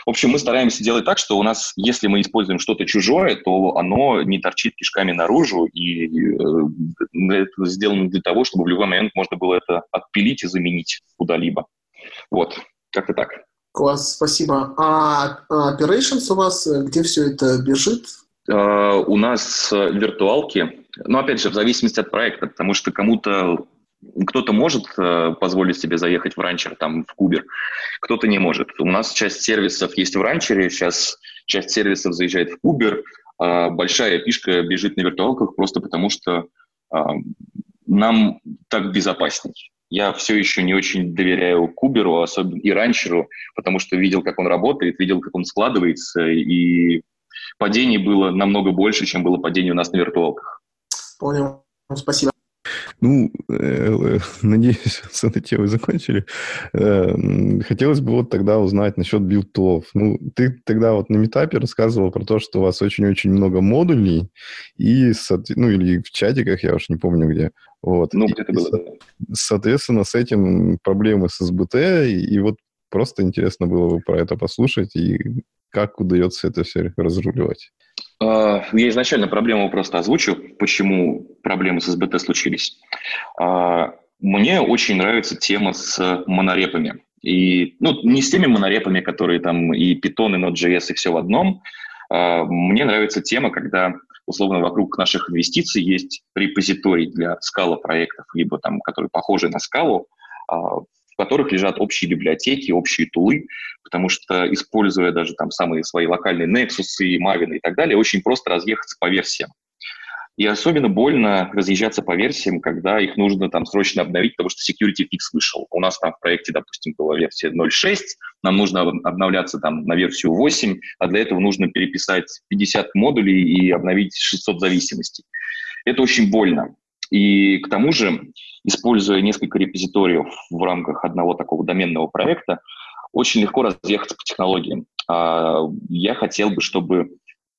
Speaker 4: В общем, мы стараемся делать так, что у нас, если мы используем что-то чужое, то оно не торчит кишками наружу, и э, это сделано для того, чтобы в любой момент можно было это отпилить и заменить куда-либо. Вот, как-то так.
Speaker 3: Класс, спасибо. А, а Operations у вас, э, где все это бежит?
Speaker 4: Uh, у нас виртуалки, но опять же, в зависимости от проекта, потому что кому-то кто-то может э, позволить себе заехать в ранчер, там, в Кубер, кто-то не может. У нас часть сервисов есть в ранчере, сейчас часть сервисов заезжает в Кубер, а большая пишка бежит на виртуалках просто потому, что э, нам так безопасней. Я все еще не очень доверяю Куберу, особенно и ранчеру, потому что видел, как он работает, видел, как он складывается, и падений было намного больше, чем было падений у нас на виртуалках.
Speaker 3: Понял. Спасибо.
Speaker 1: Ну, э, надеюсь, с этой темой закончили. Э, хотелось бы вот тогда узнать насчет build tool ов. Ну, ты тогда вот на meetup е рассказывал про то, что у вас очень-очень много модулей, и, ну, или в чатиках, я уж не помню где. Вот.
Speaker 4: Ну, где-то было,
Speaker 1: Соответственно, с этим проблемы с SBT, и вот просто интересно было бы про это послушать, и как удается это все разруливать.
Speaker 4: А, я изначально проблему просто озвучу, почему проблемы с СБТ случились. А, мне очень нравится тема с монорепами. И, ну, не с теми монорепами, которые там и Python, и Node.js, и все в одном. А, мне нравится тема, когда условно вокруг наших инвестиций есть репозиторий для скала проектов, либо там, которые похожи на скалу, в которых лежат общие библиотеки, общие тулы, потому что, используя даже там самые свои локальные Nexus, и Maven и так далее, очень просто разъехаться по версиям. И особенно больно разъезжаться по версиям, когда их нужно там срочно обновить, потому что security fix вышел. У нас там в проекте, допустим, была версия 0.6, нам нужно обновляться там на версию 8, а для этого нужно переписать 50 модулей и обновить 600 зависимостей. Это очень больно. И к тому же, используя несколько репозиториев в рамках одного такого доменного проекта, очень легко разъехаться по технологиям. А, я хотел бы, чтобы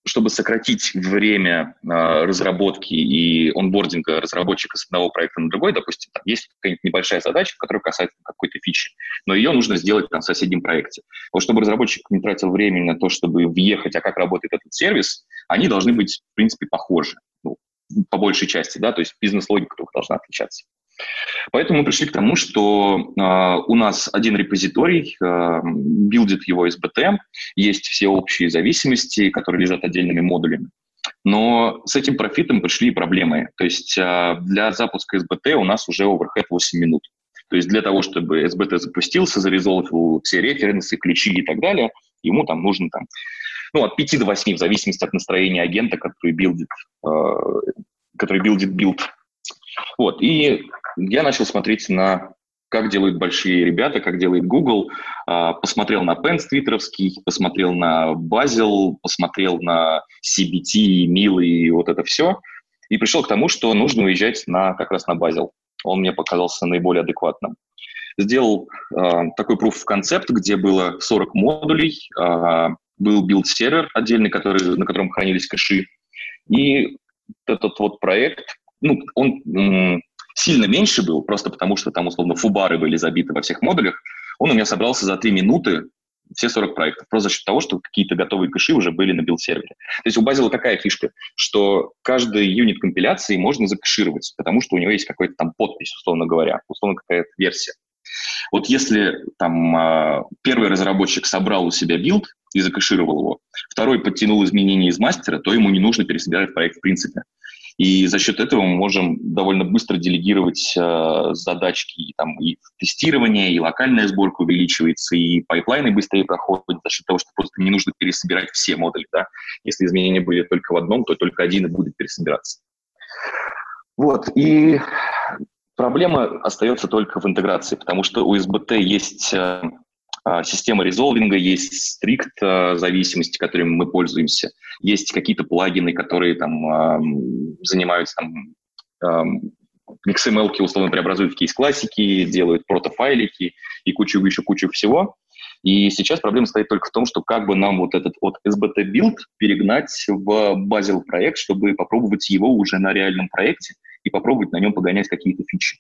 Speaker 4: чтобы сократить время э, разработки и онбординга разработчика с одного проекта на другой, допустим, там есть какая-нибудь небольшая задача, которая касается какой-то фичи, но ее нужно сделать на соседнем проекте. Вот чтобы разработчик не тратил времени на то, чтобы въехать, а как работает этот сервис, они должны быть, в принципе, похожи по большей части, да, то есть бизнес-логика только должна отличаться. Поэтому мы пришли к тому, что э, у нас один репозиторий, э, билдит его SBT, есть все общие зависимости, которые лежат отдельными модулями. Но с этим профитом пришли проблемы. То есть а, для запуска SBT у нас уже оверхед 8 минут. То есть для того, чтобы SBT запустился, зарезолвил все референсы, ключи и так далее, ему там нужно там, ну, от 5 до 8, в зависимости от настроения агента, который билдит, э, который build ит build. Вот, и я начал смотреть на как делают большие ребята, как делает Google. А, посмотрел на Pants твиттеровский, посмотрел на Bazel, посмотрел на SBT, Mill ы и вот это все. И пришел к тому, что нужно уезжать на, как раз на Bazel. Он мне показался наиболее адекватным. Сделал э, такой proof of concept, где было 40 модулей, э, был build сервер отдельный, который, на котором хранились кэши. И этот вот проект, ну, он сильно меньше был, просто потому что там, условно, foobar ы были забиты во всех модулях, он у меня собрался за 3 минуты все 40 проектов, просто за счет того, что какие-то готовые кэши уже были на build сервере. То есть у Bazel такая фишка, что каждый юнит компиляции можно закэшировать, потому что у него есть какой-то там подпись, условно говоря, условно какая-то версия. Вот если там а, первый разработчик собрал у себя билд и закэшировал его, второй подтянул изменения из мастера, то ему не нужно пересобирать проект в принципе. И за счет этого мы можем довольно быстро делегировать э, задачки там, и тестирование, и локальная сборка увеличивается, и пайплайны быстрее проходят за счет того, что просто не нужно пересобирать все модули. Да? Если изменения были только в одном, то только один и будет пересобираться. Вот, и проблема остается только в интеграции, потому что у SBT есть э, система резолвинга, есть стрикт а, зависимости, которыми мы пользуемся, есть какие-то плагины, которые там занимаются там XML условно преобразуют в кейс-классики, делают протофайлики и кучу еще кучу всего. И сейчас проблема стоит только в том, что как бы нам вот этот вот SBT build перегнать в Bazel проект, чтобы попробовать его уже на реальном проекте и попробовать на нем погонять какие-то фичи.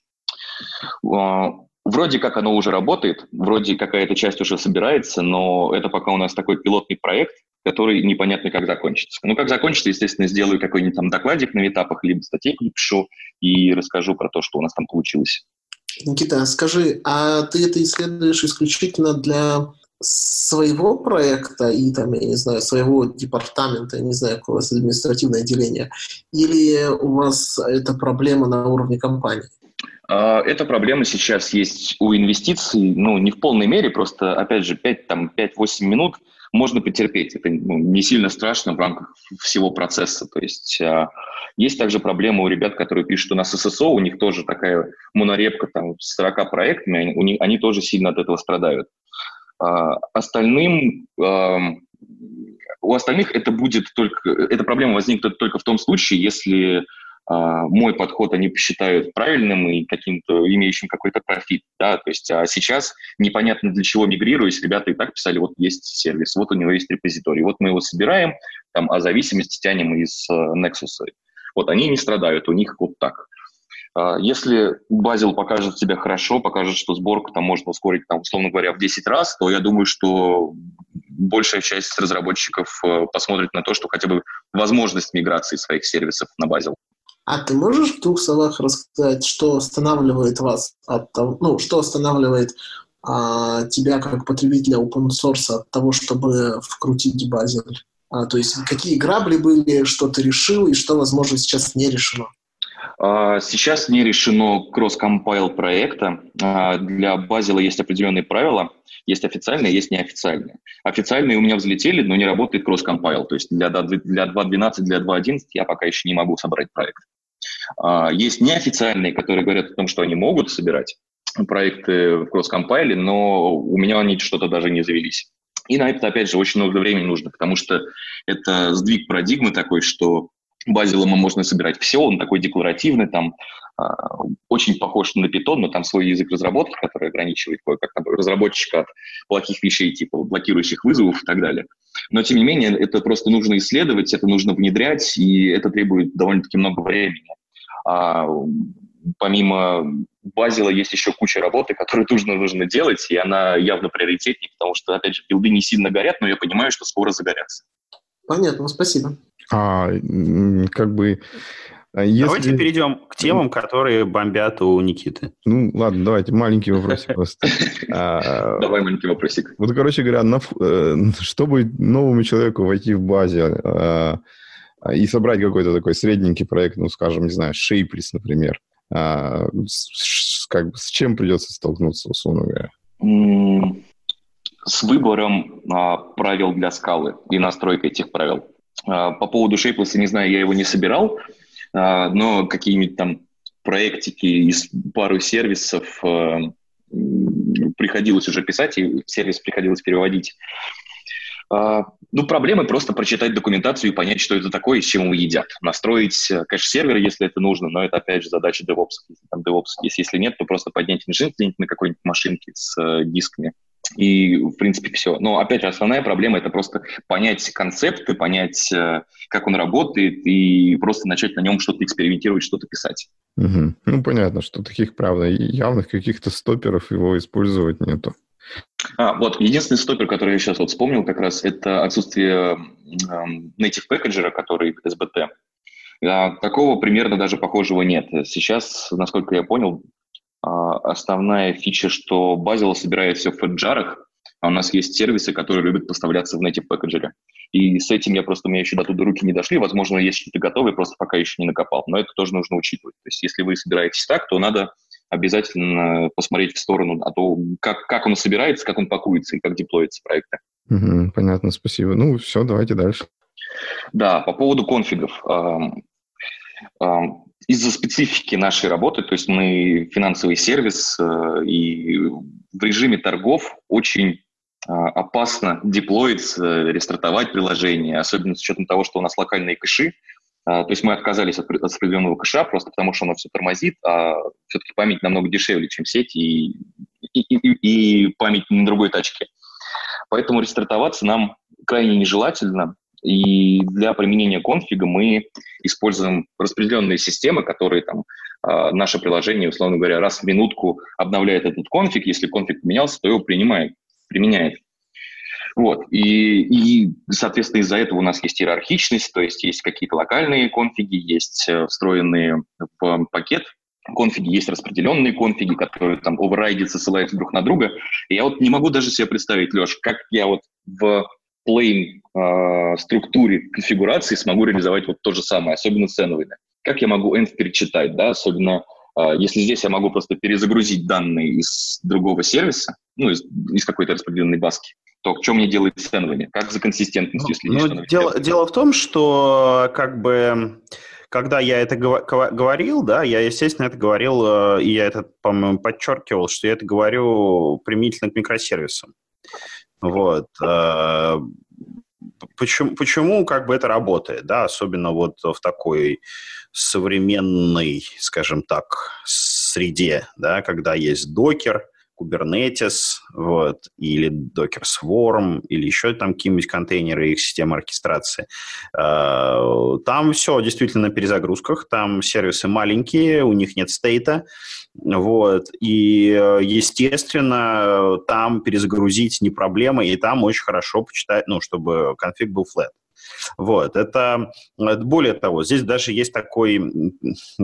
Speaker 4: А, Вроде как оно уже работает, вроде какая-то часть уже собирается, но это пока у нас такой пилотный проект, который непонятно как закончится. Ну, как закончится, естественно, сделаю какой-нибудь там докладик на этапах, либо статейку напишу и расскажу про то, что у нас там получилось.
Speaker 3: Никита, скажи, а ты это исследуешь исключительно для своего проекта и там, я не знаю, своего департамента, я не знаю, какое у вас административное отделение, или у вас это проблема на уровне компании?
Speaker 4: А, эта проблема сейчас есть у инвестиций, ну, не в полной мере, просто, опять же, 5-8 минут можно потерпеть. Это ну, не сильно страшно в рамках всего процесса. То есть а, есть также проблема у ребят, которые пишут у нас ССО, у них тоже такая монорепка там, с 40 проектами, они, у них, они тоже сильно от этого страдают. А, остальным а, у остальных это будет только, эта проблема возникнет только в том случае, если мой подход они посчитают правильным и каким-то имеющим какой-то профит, да, то есть а сейчас непонятно для чего мигрируюсь, ребята и так писали, вот есть сервис, вот у него есть репозиторий, вот мы его собираем, там, а зависимости тянем из uh, Nexus. Вот они не страдают, у них вот так. Uh, если Базил покажет себя хорошо, покажет, что сборку там можно ускорить, там, условно говоря, в 10 раз, то я думаю, что большая часть разработчиков uh, посмотрит на то, что хотя бы возможность миграции своих сервисов на Базил.
Speaker 3: А ты можешь в двух словах рассказать, что останавливает вас от того, ну, что останавливает а, тебя как потребителя open source от того, чтобы вкрутить базель? А, то есть какие грабли были, что ты решил и что, возможно, сейчас не решено?
Speaker 4: А, сейчас не решено кросс-компайл проекта. А, для Базила есть определенные правила. Есть официальные, есть неофициальные. Официальные у меня взлетели, но не работает кросс-компайл. То есть для 2.12, для 2.11 я пока еще не могу собрать проект. А, есть неофициальные, которые говорят о том, что они могут собирать проекты в кросс-компайле, но у меня они что-то даже не завелись. И на это, опять же, очень много времени нужно, потому что это сдвиг парадигмы такой, что Базилома можно собирать все, он такой декларативный, там а, очень похож на Python, но там свой язык разработки, который ограничивает кое-как разработчика от плохих вещей, типа блокирующих вызовов и так далее. Но, тем не менее, это просто нужно исследовать, это нужно внедрять, и это требует довольно-таки много времени. А помимо Базила есть еще куча работы, которую нужно, нужно делать, и она явно приоритетнее, потому что, опять же, билды не сильно горят, но я понимаю, что скоро загорятся.
Speaker 3: Понятно, спасибо.
Speaker 1: А, как бы...
Speaker 2: А если... Давайте перейдем к темам, которые бомбят у Никиты.
Speaker 1: Ну, ладно, давайте, маленький вопросик просто.
Speaker 4: А, Давай маленький вопросик.
Speaker 1: Вот, короче говоря, э, чтобы новому человеку войти в базе, а, и собрать какой-то такой средненький проект, ну, скажем, не знаю, Shapeless, например, с, как бы, с чем придется столкнуться, условно говоря?
Speaker 4: С выбором правил для скалы и настройкой этих правил. А, по поводу Shapeless, не знаю, я его не собирал, а, но какие-нибудь там проектики из пару сервисов а, приходилось уже писать, и сервис приходилось переводить. Ну, проблемы просто прочитать документацию и понять, что это такое и с чем его едят. Настроить э, кэш-сервер, если это нужно, но это, опять же, задача DevOps. Если там DevOps есть, если нет, то просто поднять nginx на какой-нибудь машинке с э, дисками. И, в принципе, все. Но, опять же, основная проблема – это просто понять концепты, понять, э, как он работает, и просто начать на нем что-то экспериментировать, что-то писать.
Speaker 1: Угу. Ну, понятно, что таких, правда, явных каких-то стоперов его использовать нету.
Speaker 4: А, вот, единственный стопер, который я сейчас вот вспомнил как раз, это отсутствие э, native пакетера, который SBT. А, такого примерно даже похожего нет. Сейчас, насколько я понял, основная фича, что Bazel собирает все в феджарах, а у нас есть сервисы, которые любят поставляться в native пакетере. И с этим я просто, у меня еще до туда руки не дошли. Возможно, есть что-то готовое, просто пока еще не накопал. Но это тоже нужно учитывать. То есть если вы собираетесь так, то надо обязательно посмотреть в сторону, а то как, как он собирается, как он пакуется и как деплоится проекты.
Speaker 1: Угу, понятно, спасибо. Ну, все, давайте дальше.
Speaker 4: Да, по поводу конфигов. Из-за специфики нашей работы, то есть мы финансовый сервис, э, и в режиме торгов очень а, опасно деплоить, рестартовать приложение, особенно с учетом того, что у нас локальные кэши, то есть мы отказались от, от определенного кэша просто потому, что оно все тормозит, а все-таки память намного дешевле, чем сеть и, и, и память на другой тачке. Поэтому рестартоваться нам крайне нежелательно. И для применения конфига мы используем распределенные системы, которые там а, наше приложение, условно говоря, раз в минутку обновляет этот конфиг. Если конфиг поменялся, то его принимает, применяет. Вот. И, и, соответственно, из-за этого у нас есть иерархичность, то есть есть какие-то локальные конфиги, есть э, встроенные в пакет конфиги, есть распределенные конфиги, которые там оверрайдятся, ссылаются друг на друга. И я вот не могу даже себе представить, Леш, как я вот в plain э, структуре конфигурации смогу реализовать вот то же самое, особенно env. Как я могу env перечитать, да, особенно э, если здесь я могу просто перезагрузить данные из другого сервиса, ну, из, из какой-то распределенной баски, то что мне делать с ценами? Как за консистентностью
Speaker 2: следить? Ну, дело, дело в том, что как бы когда я это говорил, да, я, естественно, это говорил, э, и я это, по-моему, подчеркивал, что я это говорю применительно к микросервисам. Вот. Э, почему, почему как бы это работает, да, особенно вот в такой современной, скажем так, среде, да, когда есть докер, Kubernetes, вот, или Docker Swarm, или еще там какие-нибудь контейнеры, их система оркестрации. А, там все действительно на перезагрузках, там сервисы маленькие, у них нет стейта, вот, и, естественно, там перезагрузить не проблема, и там очень хорошо почитать, ну, чтобы конфиг был flat. Вот, это, более того, здесь даже есть такой,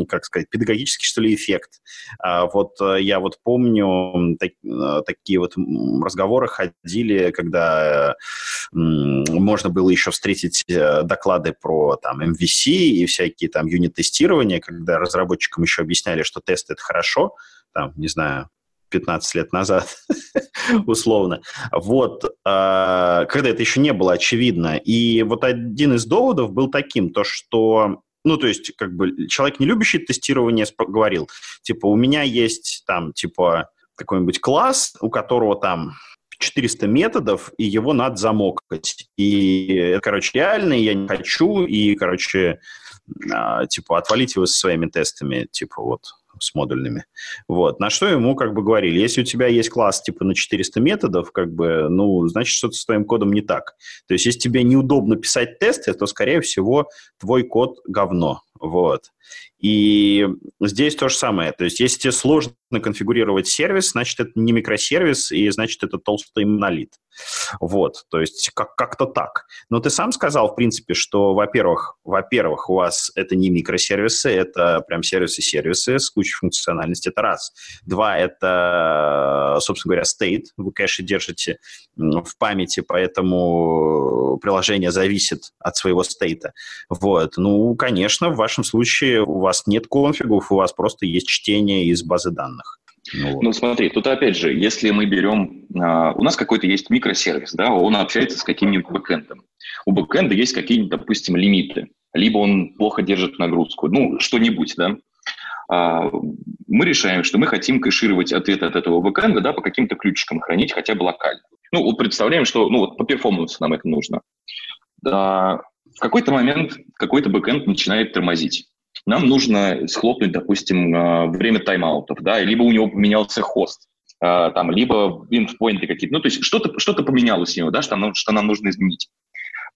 Speaker 2: как сказать, педагогический, что ли, эффект. А, вот э, я вот помню, так, э, такие вот разговоры ходили, когда можно было еще встретить э, доклады про там MVC и всякие там юнит-тестирования, когда разработчикам еще объясняли, что тест — это хорошо, там, не знаю, 15 лет назад, условно. Вот, а, когда это еще не было очевидно. И вот один из доводов был таким, то что ну, то есть, как бы, человек, не любящий тестирование, говорил, типа, у меня есть там, типа, какой-нибудь класс, у которого там 400 методов, и его надо замокать. И это, короче, реально, я не хочу, и, короче, типа, отвалить его со своими тестами, типа, вот, с модульными. Вот. На что ему как бы говорили, если у тебя есть класс типа на 400 методов, как бы, ну, значит, что-то с твоим кодом не так. То есть, если тебе неудобно писать тесты, то, скорее всего, твой код говно. Вот. И здесь то же самое. То есть, если тебе сложно конфигурировать сервис, значит, это не микросервис, и значит, это толстый монолит. Вот, то есть как- как-то так. Но ты сам сказал, в принципе, что, во-первых, во-первых, у вас это не микросервисы, это прям сервисы-сервисы с кучей функциональность, это раз. Два, это, собственно говоря, state, вы кэши держите в памяти, поэтому приложение зависит от своего стейта. Вот. Ну, конечно, в вашем случае у вас нет конфигов, у вас просто есть чтение из базы данных.
Speaker 4: Ну, вот. ну смотри, тут опять же, если мы берем, а, у нас какой-то есть микросервис, да, он общается с каким-нибудь бэкэндом. У бэкэнда есть какие-нибудь, допустим, лимиты, либо он плохо держит нагрузку, ну, что-нибудь, да. А, мы решаем, что мы хотим кэшировать ответ от этого бэкэнда, да, по каким-то ключикам хранить хотя бы локально. Ну, вот представляем, что, ну, вот по перформансу нам это нужно. Да, в какой-то момент какой-то бэкэнд начинает тормозить нам нужно схлопнуть, допустим, а, время тайм-аутов, да, либо у него поменялся хост, а, там, либо endpoinты какие-то. Ну, то есть что-то что поменялось у него, да, что нам, что нам нужно изменить.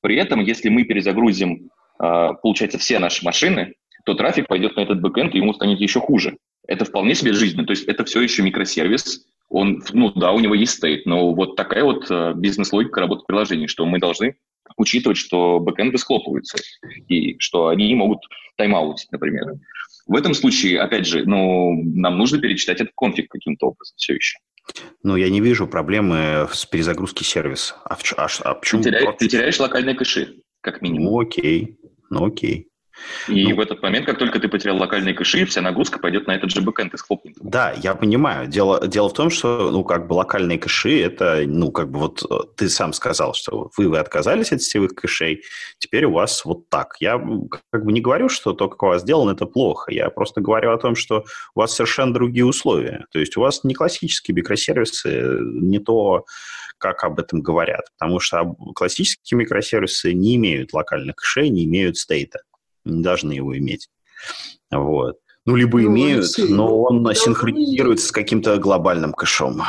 Speaker 4: При этом, если мы перезагрузим, а, получается, все наши машины, то трафик пойдет на этот бэкэнд, и ему станет еще хуже. Это вполне себе жизненно. То есть это все еще микросервис. Он, ну да, у него есть стейт, но вот такая вот бизнес-логика работы приложений, что мы должны учитывать, что бэкэнды схлопываются, и что они могут тайм-аутить, например. В этом случае, опять же, ну, нам нужно перечитать этот конфиг каким-то образом все еще.
Speaker 2: Ну, я не вижу проблемы с перезагрузки сервиса. А, в, а, а почему?
Speaker 4: Ты, теряешь, ты теряешь локальные кэши, как минимум.
Speaker 2: Ну, окей. Ну, окей.
Speaker 4: И ну, в этот момент, как только ты потерял локальные кэши, вся нагрузка пойдет на этот же бэкэнд и схлопнет.
Speaker 2: Да, я понимаю. Дело, дело в том, что, ну, как бы локальные кэши, это, ну, как бы вот э, ты сам сказал, что вы, вы отказались от сетевых кэшей, теперь у вас вот так. Я как бы не говорю, что то, как у вас сделано, это плохо. Я просто говорю о том, что у вас совершенно другие условия. То есть у вас не классические микросервисы, не то, как об этом говорят. Потому что классические микросервисы не имеют локальных кэшей, не имеют стейта не должны его иметь. Вот. Ну, либо ну, имеют, Алексей, но он должны... синхронизируется с каким-то глобальным кэшом.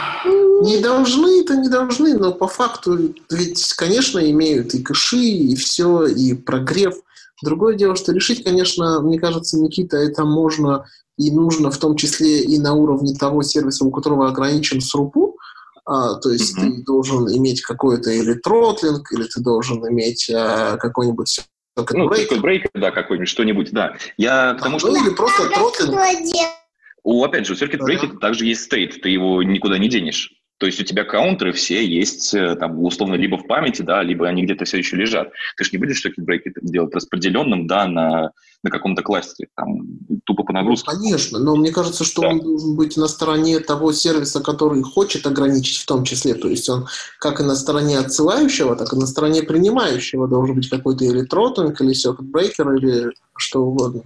Speaker 3: Не должны, это не должны, но по факту ведь, конечно, имеют и кэши, и все, и прогрев. Другое дело, что решить, конечно, мне кажется, Никита, это можно и нужно в том числе и на уровне того сервиса, у которого ограничен срупу, а, то есть mm-hmm. ты должен иметь какой-то или тротлинг, или ты должен иметь а, какой-нибудь
Speaker 4: ну, breaker. breaker, да, какой-нибудь, что-нибудь, да. Я к тому, что...
Speaker 3: Ну, или просто тротлинг.
Speaker 4: У, опять же, у Circuit да. также есть state, ты его никуда не денешь. То есть у тебя каунтеры все есть, э, там, условно, либо в памяти, да, либо они где-то все еще лежат. Ты же не будешь Circuit Breaker делать распределенным, да, на, на каком-то кластере, там, тупо по нагрузке.
Speaker 3: Ну, конечно, но мне кажется, что да. он должен быть на стороне того сервиса, который хочет ограничить в том числе. То есть он как и на стороне отсылающего, так и на стороне принимающего должен быть какой-то или тротлинг, или Breaker, или что угодно.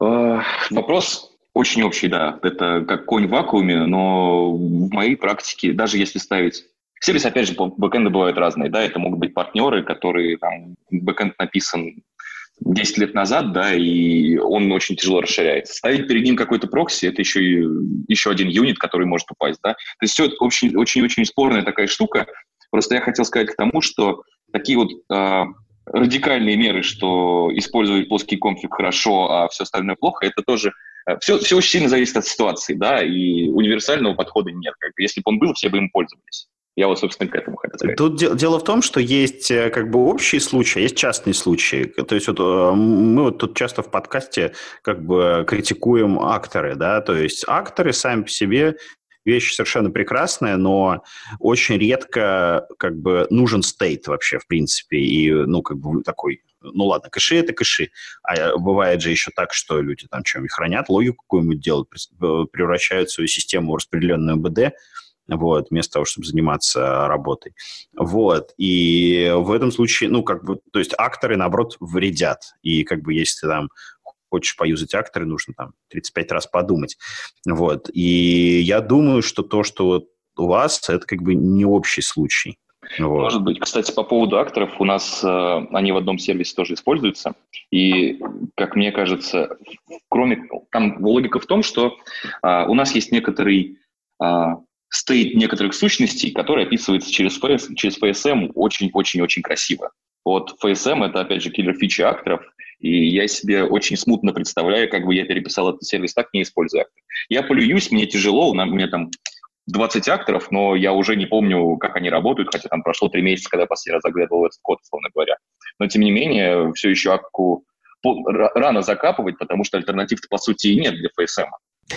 Speaker 4: Uh, вопрос очень общий, да. Это как конь в вакууме, но в моей практике, даже если ставить... Сервис, опять же, бэкэнды бывают разные, да, это могут быть партнеры, которые, там, бэкэнд написан 10 лет назад, да, и он очень тяжело расширяется. Ставить перед ним какой-то прокси, это еще, еще один юнит, который может упасть, да. То есть все это очень-очень спорная такая штука. Просто я хотел сказать к тому, что такие вот э, радикальные меры, что использовать плоский конфиг хорошо, а все остальное плохо, это тоже все, все очень сильно зависит от ситуации, да, и универсального подхода нет. Как бы, если бы он был, все бы им пользовались. Я вот, собственно, к этому хотел сказать.
Speaker 2: Тут дело в том, что есть э, как бы общие случаи, есть частные случаи. То есть вот э, мы вот тут часто в подкасте как бы критикуем акторы, да, то есть акторы сами по себе вещь совершенно прекрасная, но очень редко как бы нужен стейт вообще, в принципе, и, ну, как бы такой ну ладно, кэши это кэши, а бывает же еще так, что люди там что-нибудь хранят, логику какую-нибудь делают, превращают свою систему в распределенную БД, вот, вместо того, чтобы заниматься работой. Вот, и в этом случае, ну, как бы, то есть акторы, наоборот, вредят. И как бы если там хочешь поюзать акторы, нужно там 35 раз подумать. Вот. И я думаю, что то, что вот у вас, это как бы не общий случай.
Speaker 4: Вот. Может быть. Кстати, по поводу акторов, у нас э, они в одном сервисе тоже используются. И, как мне кажется, кроме... Там логика в том, что э, у нас есть некоторый э, некоторых сущностей, который описывается через, через FSM очень-очень-очень красиво. Вот FSM — это, опять же, киллер фичи акторов, и я себе очень смутно представляю, как бы я переписал этот сервис так, не используя актор. Я полююсь, мне тяжело, у меня там 20 акторов, но я уже не помню, как они работают, хотя там прошло три месяца, когда я последний раз заглядывал этот код, условно говоря. Но, тем не менее, все еще акку рано закапывать, потому что альтернатив по сути, и нет для FSM.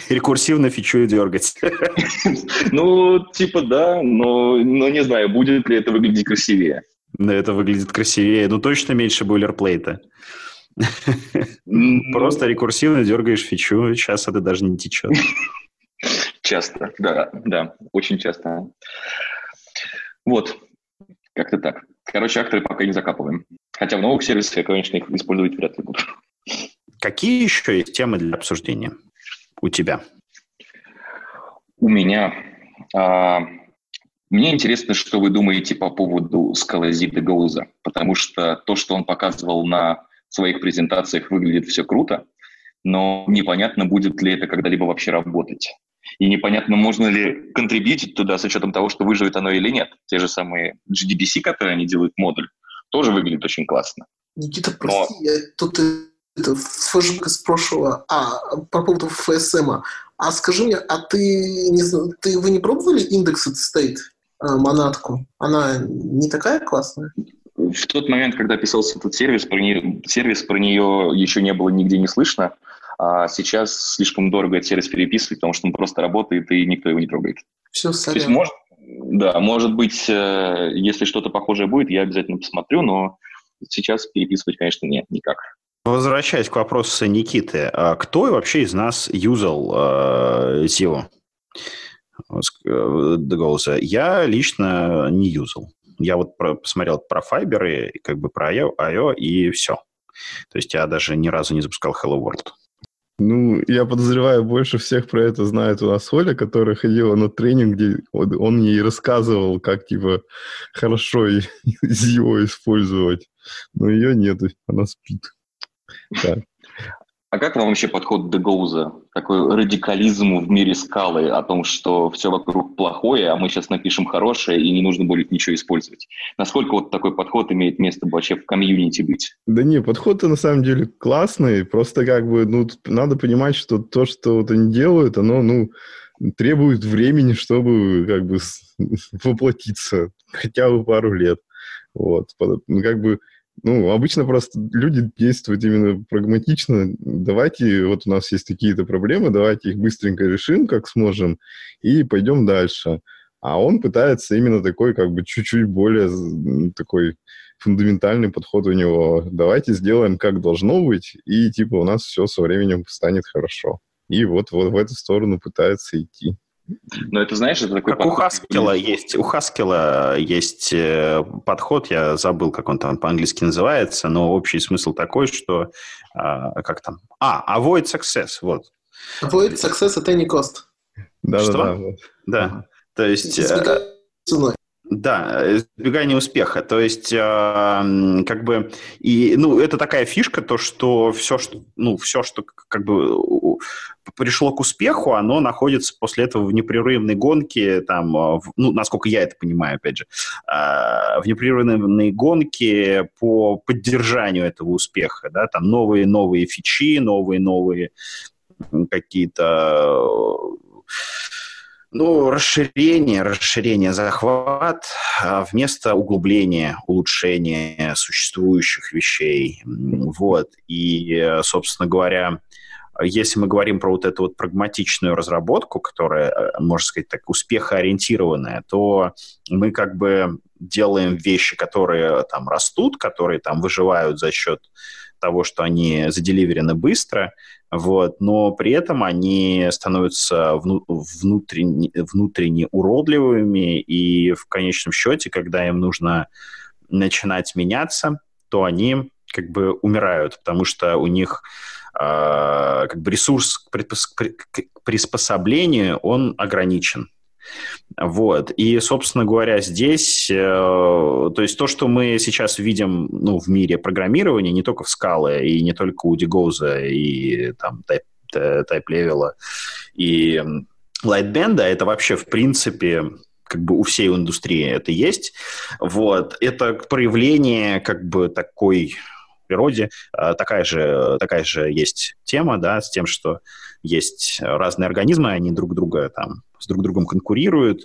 Speaker 2: Рекурсивно фичу дергать.
Speaker 4: Ну, типа да, но, но не знаю, будет ли это выглядеть красивее.
Speaker 2: Да, это выглядит красивее. Ну, точно меньше бойлерплейта. Просто рекурсивно дергаешь фичу, сейчас это даже не течет.
Speaker 4: Часто, да, да, очень часто. Вот, как-то так. Короче, акторы пока не закапываем. Хотя в новых сервисах я, конечно, их использовать вряд ли буду.
Speaker 2: Какие еще есть темы для обсуждения у тебя?
Speaker 4: У меня. А, мне интересно, что вы думаете по поводу Scalazid Гоуза, потому что то, что он показывал на своих презентациях, выглядит все круто, но непонятно, будет ли это когда-либо вообще работать. И непонятно, можно ли контрибьютить туда с учетом того, что выживет оно или нет. Те же самые GDBC, которые они делают модуль, тоже выглядит очень классно.
Speaker 3: Никита, прости, Но... я тут это флешбэк из прошлого. А, по поводу FSM. А скажи мне, а ты, не знаю, ты, вы не пробовали Indexed State, а, монатку? Она не такая классная?
Speaker 4: В тот момент, когда писался этот сервис, про нее, сервис про нее еще не было нигде не слышно. А сейчас слишком дорого этот сервис переписывать, потому что он просто работает, и никто его не трогает.
Speaker 3: Все.
Speaker 4: То есть, может, да, может быть, э, если что-то похожее будет, я обязательно посмотрю, но сейчас переписывать, конечно, нет, никак.
Speaker 2: Возвращаясь к вопросу Никиты, а кто вообще из нас юзал э, Zio? Голоса. Я лично не юзал. Я вот про, посмотрел про Fiber и как бы про IO, IO и все. То есть я даже ни разу не запускал Hello World.
Speaker 1: Ну, я подозреваю, больше всех про это знает у нас Оля, которая ходила на тренинг, где он ей рассказывал, как, типа, хорошо его использовать. Но ее нет, она спит.
Speaker 4: Да. А как вам вообще подход Дегауза? Такой радикализм в мире скалы о том, что все вокруг плохое, а мы сейчас напишем хорошее, и не нужно будет ничего использовать. Насколько вот такой подход имеет место вообще в комьюнити быть?
Speaker 1: Да не, подход-то на самом деле классный, просто как бы, ну, надо понимать, что то, что вот они делают, оно, ну, требует времени, чтобы как бы воплотиться, хотя бы пару лет. Вот, ну, как бы ну, обычно просто люди действуют именно прагматично. Давайте, вот у нас есть какие-то проблемы, давайте их быстренько решим, как сможем, и пойдем дальше. А он пытается именно такой, как бы, чуть-чуть более такой фундаментальный подход у него. Давайте сделаем, как должно быть, и, типа, у нас все со временем станет хорошо. И вот, вот в эту сторону пытается идти.
Speaker 4: Но это, знаешь, это такой...
Speaker 2: Как у Хаскила есть, у Хаскила есть э, подход, я забыл, как он там по-английски называется, но общий смысл такой, что... А, как там? А, avoid success, вот.
Speaker 3: Avoid success at any cost.
Speaker 2: Да-да-да. Да, то есть... Избегай ценой. Да, избегание успеха. То есть, э, как бы, и, ну, это такая фишка, то, что все, что, ну, все, что как бы пришло к успеху, оно находится после этого в непрерывной гонке, там, а, в, ну, насколько я это понимаю, опять же, э, в непрерывной гонке по поддержанию этого успеха, да, там новые-новые фичи, новые-новые какие-то ну, расширение, расширение захват а, вместо углубления, улучшения существующих вещей. Вот. И, собственно говоря, если мы говорим про вот эту вот прагматичную разработку, которая, э, можно сказать так, успехоориентированная, то мы как бы делаем вещи, которые там растут, которые там выживают за счет того, что они заделиверены быстро, вот, но при этом они становятся вну, внутренне, внутренне уродливыми, и в конечном счете, когда им нужно начинать меняться, то они как бы умирают, потому что у них как бы ресурс к приспособлению, он ограничен. Вот. И, собственно говоря, здесь, э, то есть то, что мы сейчас видим ну, в мире программирования, не только в Scala, и не только у Дигоуза, и там Level, и Lightband, это вообще, в принципе, как бы у всей индустрии это есть. Вот. Это проявление как бы такой природе. А, такая же, такая же есть тема, да, с тем, что есть разные организмы, они друг друга там с друг другом конкурируют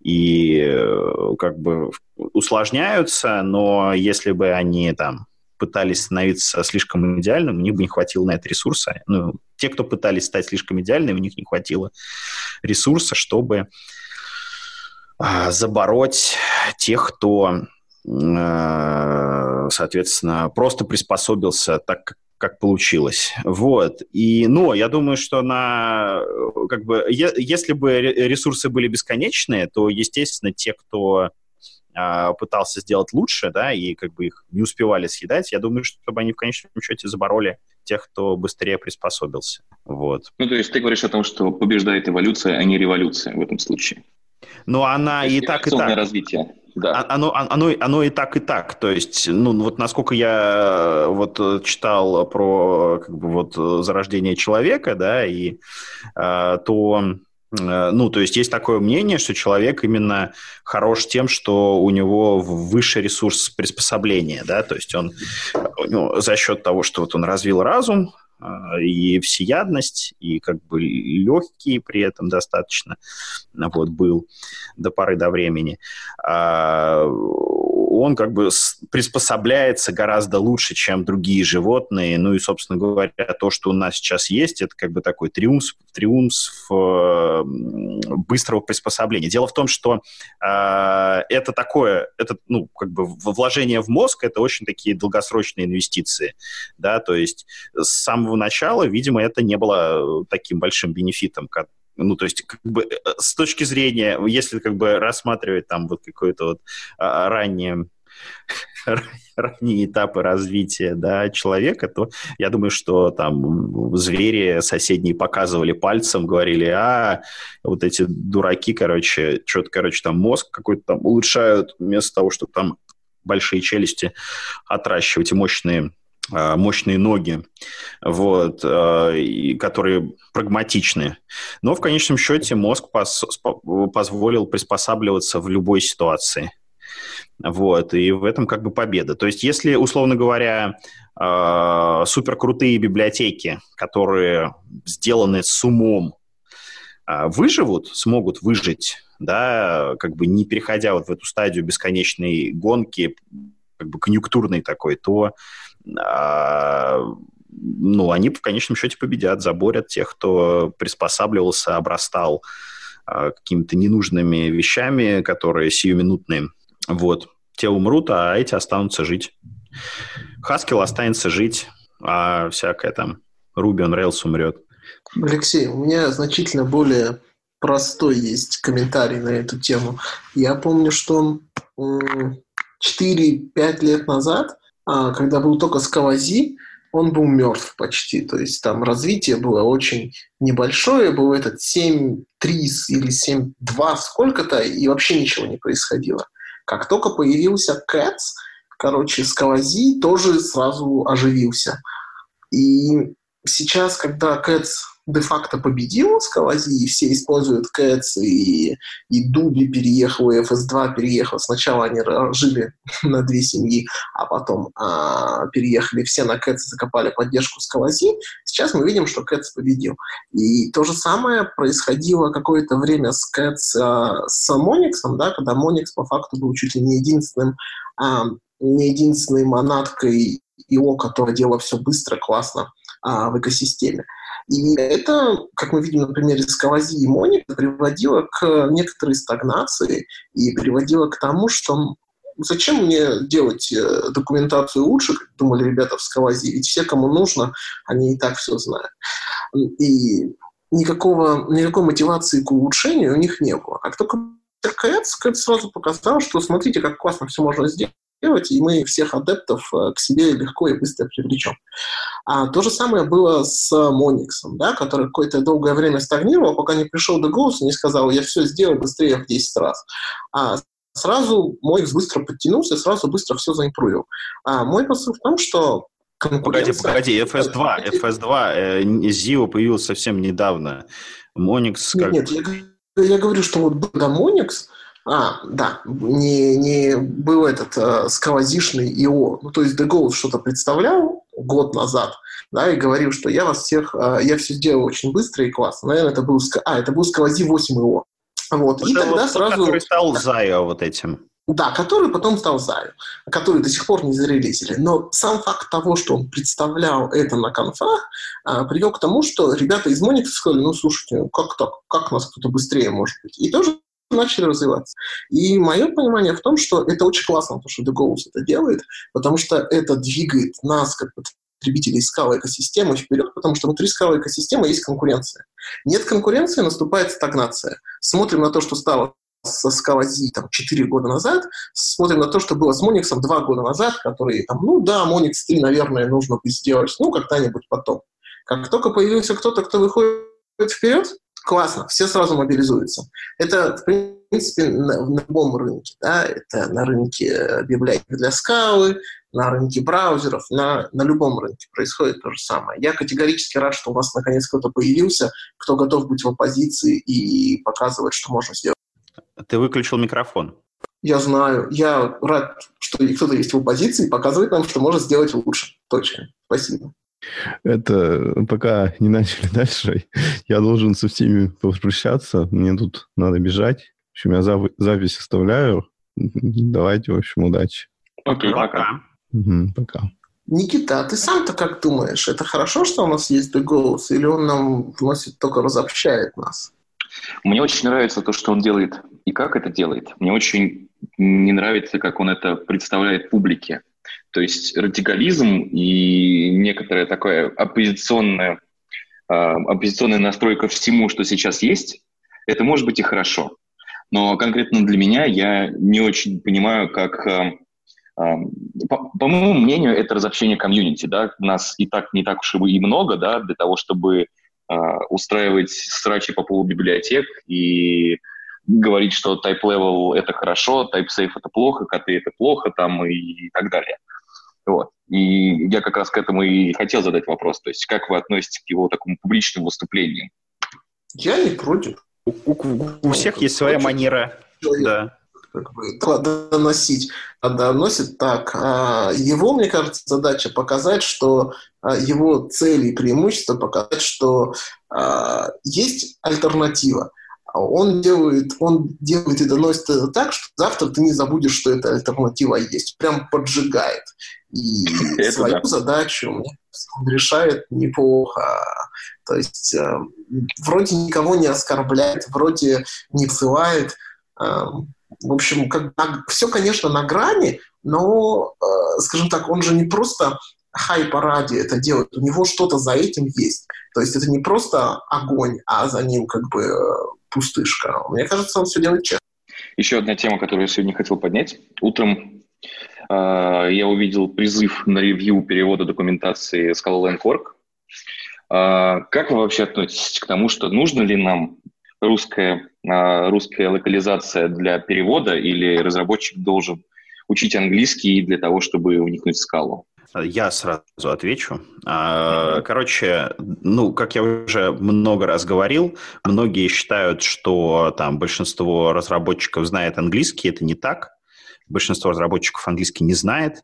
Speaker 2: и э, как бы усложняются, но если бы они там пытались становиться слишком идеальным, у них бы не хватило на это ресурса. Ну, те, кто пытались стать слишком идеальными, у них не хватило ресурса, чтобы а, забороть тех, кто, соответственно, просто приспособился так, как получилось. Вот. И, но я думаю, что на, как бы, если бы ресурсы были бесконечные, то, естественно, те, кто а, пытался сделать лучше, да, и как бы их не успевали съедать, я думаю, чтобы они в конечном счете забороли тех, кто быстрее приспособился. Вот.
Speaker 4: Ну, то есть ты говоришь о том, что побеждает эволюция, а не революция в этом случае.
Speaker 2: Ну, она и так, и так.
Speaker 4: развитие. Да.
Speaker 2: А, оно, оно, оно и так, и так. То есть, ну, вот насколько я э, вот э, читал про как бы, вот, зарождение человека, да, и э, то Э, ну, то есть есть такое мнение, что человек именно хорош тем, что у него выше ресурс приспособления, да, то есть он ну, за счет того, что вот он развил разум, э, и всеядность, и как бы легкий при этом достаточно вот, был до поры до времени. А, он как бы приспособляется гораздо лучше, чем другие животные. Ну и, собственно говоря, то, что у нас сейчас есть, это как бы такой триумф, триумф э, быстрого приспособления. Дело в том, что э, это такое, это, ну, как бы вложение в мозг, это очень такие долгосрочные инвестиции, да, то есть с самого начала, видимо, это не было таким большим бенефитом, ну, то есть, как бы, э, с точки зрения, если как бы рассматривать там вот какое-то вот а, раннее ранние этапы развития да, человека, то я думаю, что там звери соседние показывали пальцем, говорили, а вот эти дураки, короче, что-то, короче, там мозг какой-то там улучшают вместо того, чтобы там большие челюсти отращивать и мощные мощные ноги, вот, э, и которые прагматичны. Но в конечном счете мозг пос позволил приспосабливаться в любой ситуации. Вот, и в этом как бы победа. То есть если, условно говоря, э, суперкрутые библиотеки, которые сделаны с умом, выживут, смогут выжить, да, как бы не переходя вот в эту стадию бесконечной гонки, как бы конъюнктурной такой, то ну, они в конечном счете победят, заборят тех, кто приспосабливался, обрастал а, какими-то ненужными вещами, которые сиюминутные. Вот. Те умрут, а эти останутся жить. Хаскил останется жить, а всякое там on Rails умрет.
Speaker 3: Алексей, у меня значительно более простой есть комментарий на эту тему. Я помню, что 4-5 лет назад а, когда был только Скавази, он был мертв почти. То есть там развитие было очень небольшое, был этот 7-3 или 7-2 сколько-то, и вообще ничего не происходило. Как только появился Cats, короче, Скавази тоже сразу оживился. И сейчас, когда Cats де-факто победил Скалази, и все используют Cats, и, и Дуби переехал, и FS2 переехал. Сначала они жили на две семьи, а потом а, переехали все на Cats и закопали поддержку Скалази. Сейчас мы видим, что Cats победил. И то же самое происходило какое-то время с Cats а, с Monix, да, когда Monix по факту был чуть ли не единственным а, не единственной монаткой ИО, которая делала все быстро, классно а, в экосистеме. И это, как мы видим на примере Скалази и Моника, приводило к некоторой стагнации и приводило к тому, что зачем мне делать э, документацию лучше, как думали ребята в Скалази, ведь все, кому нужно, они и так все знают. И никакого, никакой мотивации к улучшению у них не было. Как только КЭЦ сразу показал, что смотрите, как классно все можно сделать, делать, и мы всех адептов э, к себе легко и быстро привлечем. А то же самое было с Мониксом, да, который какое-то долгое время стагнировал, пока не пришел до голоса, не сказал, я все сделал быстрее в 10 раз. А сразу Моникс быстро подтянулся, сразу быстро все заимпровил. А мой посыл в том, что
Speaker 2: Погоди, погоди, FS2, FS2, э, ZIO появился совсем недавно. Monix
Speaker 3: как... Нет, я, я говорю, что вот до Monix а, да, не, не был этот э, сквозишный ИО. Ну, то есть Дегол что-то представлял год назад, да, и говорил, что я вас всех, э, я все сделал очень быстро и классно. Наверное, это был, а, это был сквози 8 ИО. Вот,
Speaker 2: и тогда вот сразу... Который стал Зайо вот этим.
Speaker 3: Да, который потом стал Заю, который до сих пор не зарелизили. Но сам факт того, что он представлял это на конфах, а, привел к тому, что ребята из Моника сказали, ну, слушайте, ну, как так? Как нас кто-то быстрее может быть? И тоже начали развиваться. И мое понимание в том, что это очень классно, то, что The это делает, потому что это двигает нас, как потребителей скала экосистемы вперед, потому что внутри скала экосистемы есть конкуренция. Нет конкуренции, наступает стагнация. Смотрим на то, что стало со Скалази там 4 года назад, смотрим на то, что было с Мониксом 2 года назад, которые там, ну да, Моникс 3, наверное, нужно бы сделать, ну, когда-нибудь потом. Как только появился кто-то, кто выходит вперед, классно, все сразу мобилизуются. Это, в принципе, на, на любом рынке. Да? Это на рынке библиотек для скалы, на рынке браузеров, на, на любом рынке происходит то же самое. Я категорически рад, что у нас наконец кто-то появился, кто готов быть в оппозиции и показывать, что можно сделать.
Speaker 2: Ты выключил микрофон.
Speaker 3: Я знаю. Я рад, что кто-то есть в оппозиции и показывает нам, что можно сделать лучше. Точно. Спасибо.
Speaker 1: Это пока не начали дальше, я должен со всеми попрощаться. Мне тут надо бежать. В общем, я зап- запись оставляю. Давайте, в общем, удачи.
Speaker 2: Окей, пока.
Speaker 1: Угу, пока.
Speaker 3: Никита, а ты сам-то как думаешь? Это хорошо, что у нас есть The Goals, или он нам вносит только разобщает нас?
Speaker 4: Мне очень нравится то, что он делает и как это делает. Мне очень не нравится, как он это представляет публике. То есть радикализм и некоторая такая оппозиционная, оппозиционная настройка всему, что сейчас есть, это может быть и хорошо. Но конкретно для меня я не очень понимаю, как... Э, э, по, по моему мнению, это разобщение комьюнити. Да? Нас и так не так уж и много да, для того, чтобы э, устраивать страчи по поводу библиотек и говорить, что type level это хорошо, type safe это плохо, коты это плохо там и, и так далее. Вот. И я как раз к этому и хотел задать вопрос. То есть как вы относитесь к его такому публичному выступлению?
Speaker 3: Я не против.
Speaker 2: У, у, у всех есть своя против. манера. Да.
Speaker 3: Как бы, доносить. А доносит так. А его, мне кажется, задача показать, что а, его цели и преимущества показать, что а, есть альтернатива. Он делает, он делает и доносит это так, что завтра ты не забудешь, что эта альтернатива есть. Прям поджигает. И Это свою да. задачу он решает неплохо. То есть э, вроде никого не оскорбляет, вроде не ссылает. Э, в общем, как, все, конечно, на грани, но, э, скажем так, он же не просто хайпа ради это делает, у него что-то за этим есть. То есть это не просто огонь, а за ним как бы э, пустышка. Мне кажется, он все делает честно.
Speaker 4: Еще одна тема, которую я сегодня хотел поднять. Утром я увидел призыв на ревью перевода документации Scala.org. А, как вы вообще относитесь к тому, что нужно ли нам русская, а, русская локализация для перевода или разработчик должен учить английский для того, чтобы вникнуть в скалу?
Speaker 2: Я сразу отвечу. Короче, ну, как я уже много раз говорил, многие считают, что там большинство разработчиков знает английский. Это не так большинство разработчиков английский не знает.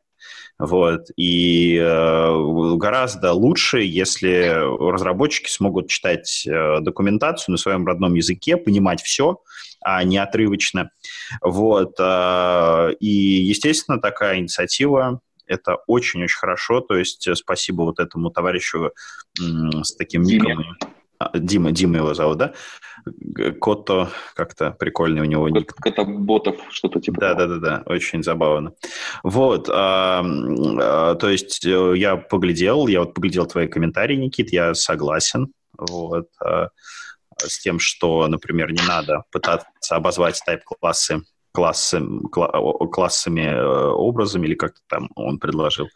Speaker 2: Вот. И э, гораздо лучше, если разработчики смогут читать э, документацию на своем родном языке, понимать все, а не отрывочно. Вот. Э, и, естественно, такая инициатива это очень-очень хорошо. То есть э, спасибо вот этому товарищу с таким ником. Дима, Дима его зовут, да? Кото, как-то прикольный у него ник.
Speaker 4: Котоботов, что-то типа.
Speaker 2: Да, да, да, да, очень забавно. Вот, а, а, то есть э, я поглядел, я вот поглядел твои комментарии, Никит, я согласен, вот, а, с тем, что, например, не надо пытаться обозвать тайп-классы классы, классами, э, образами, или как-то там он предложил.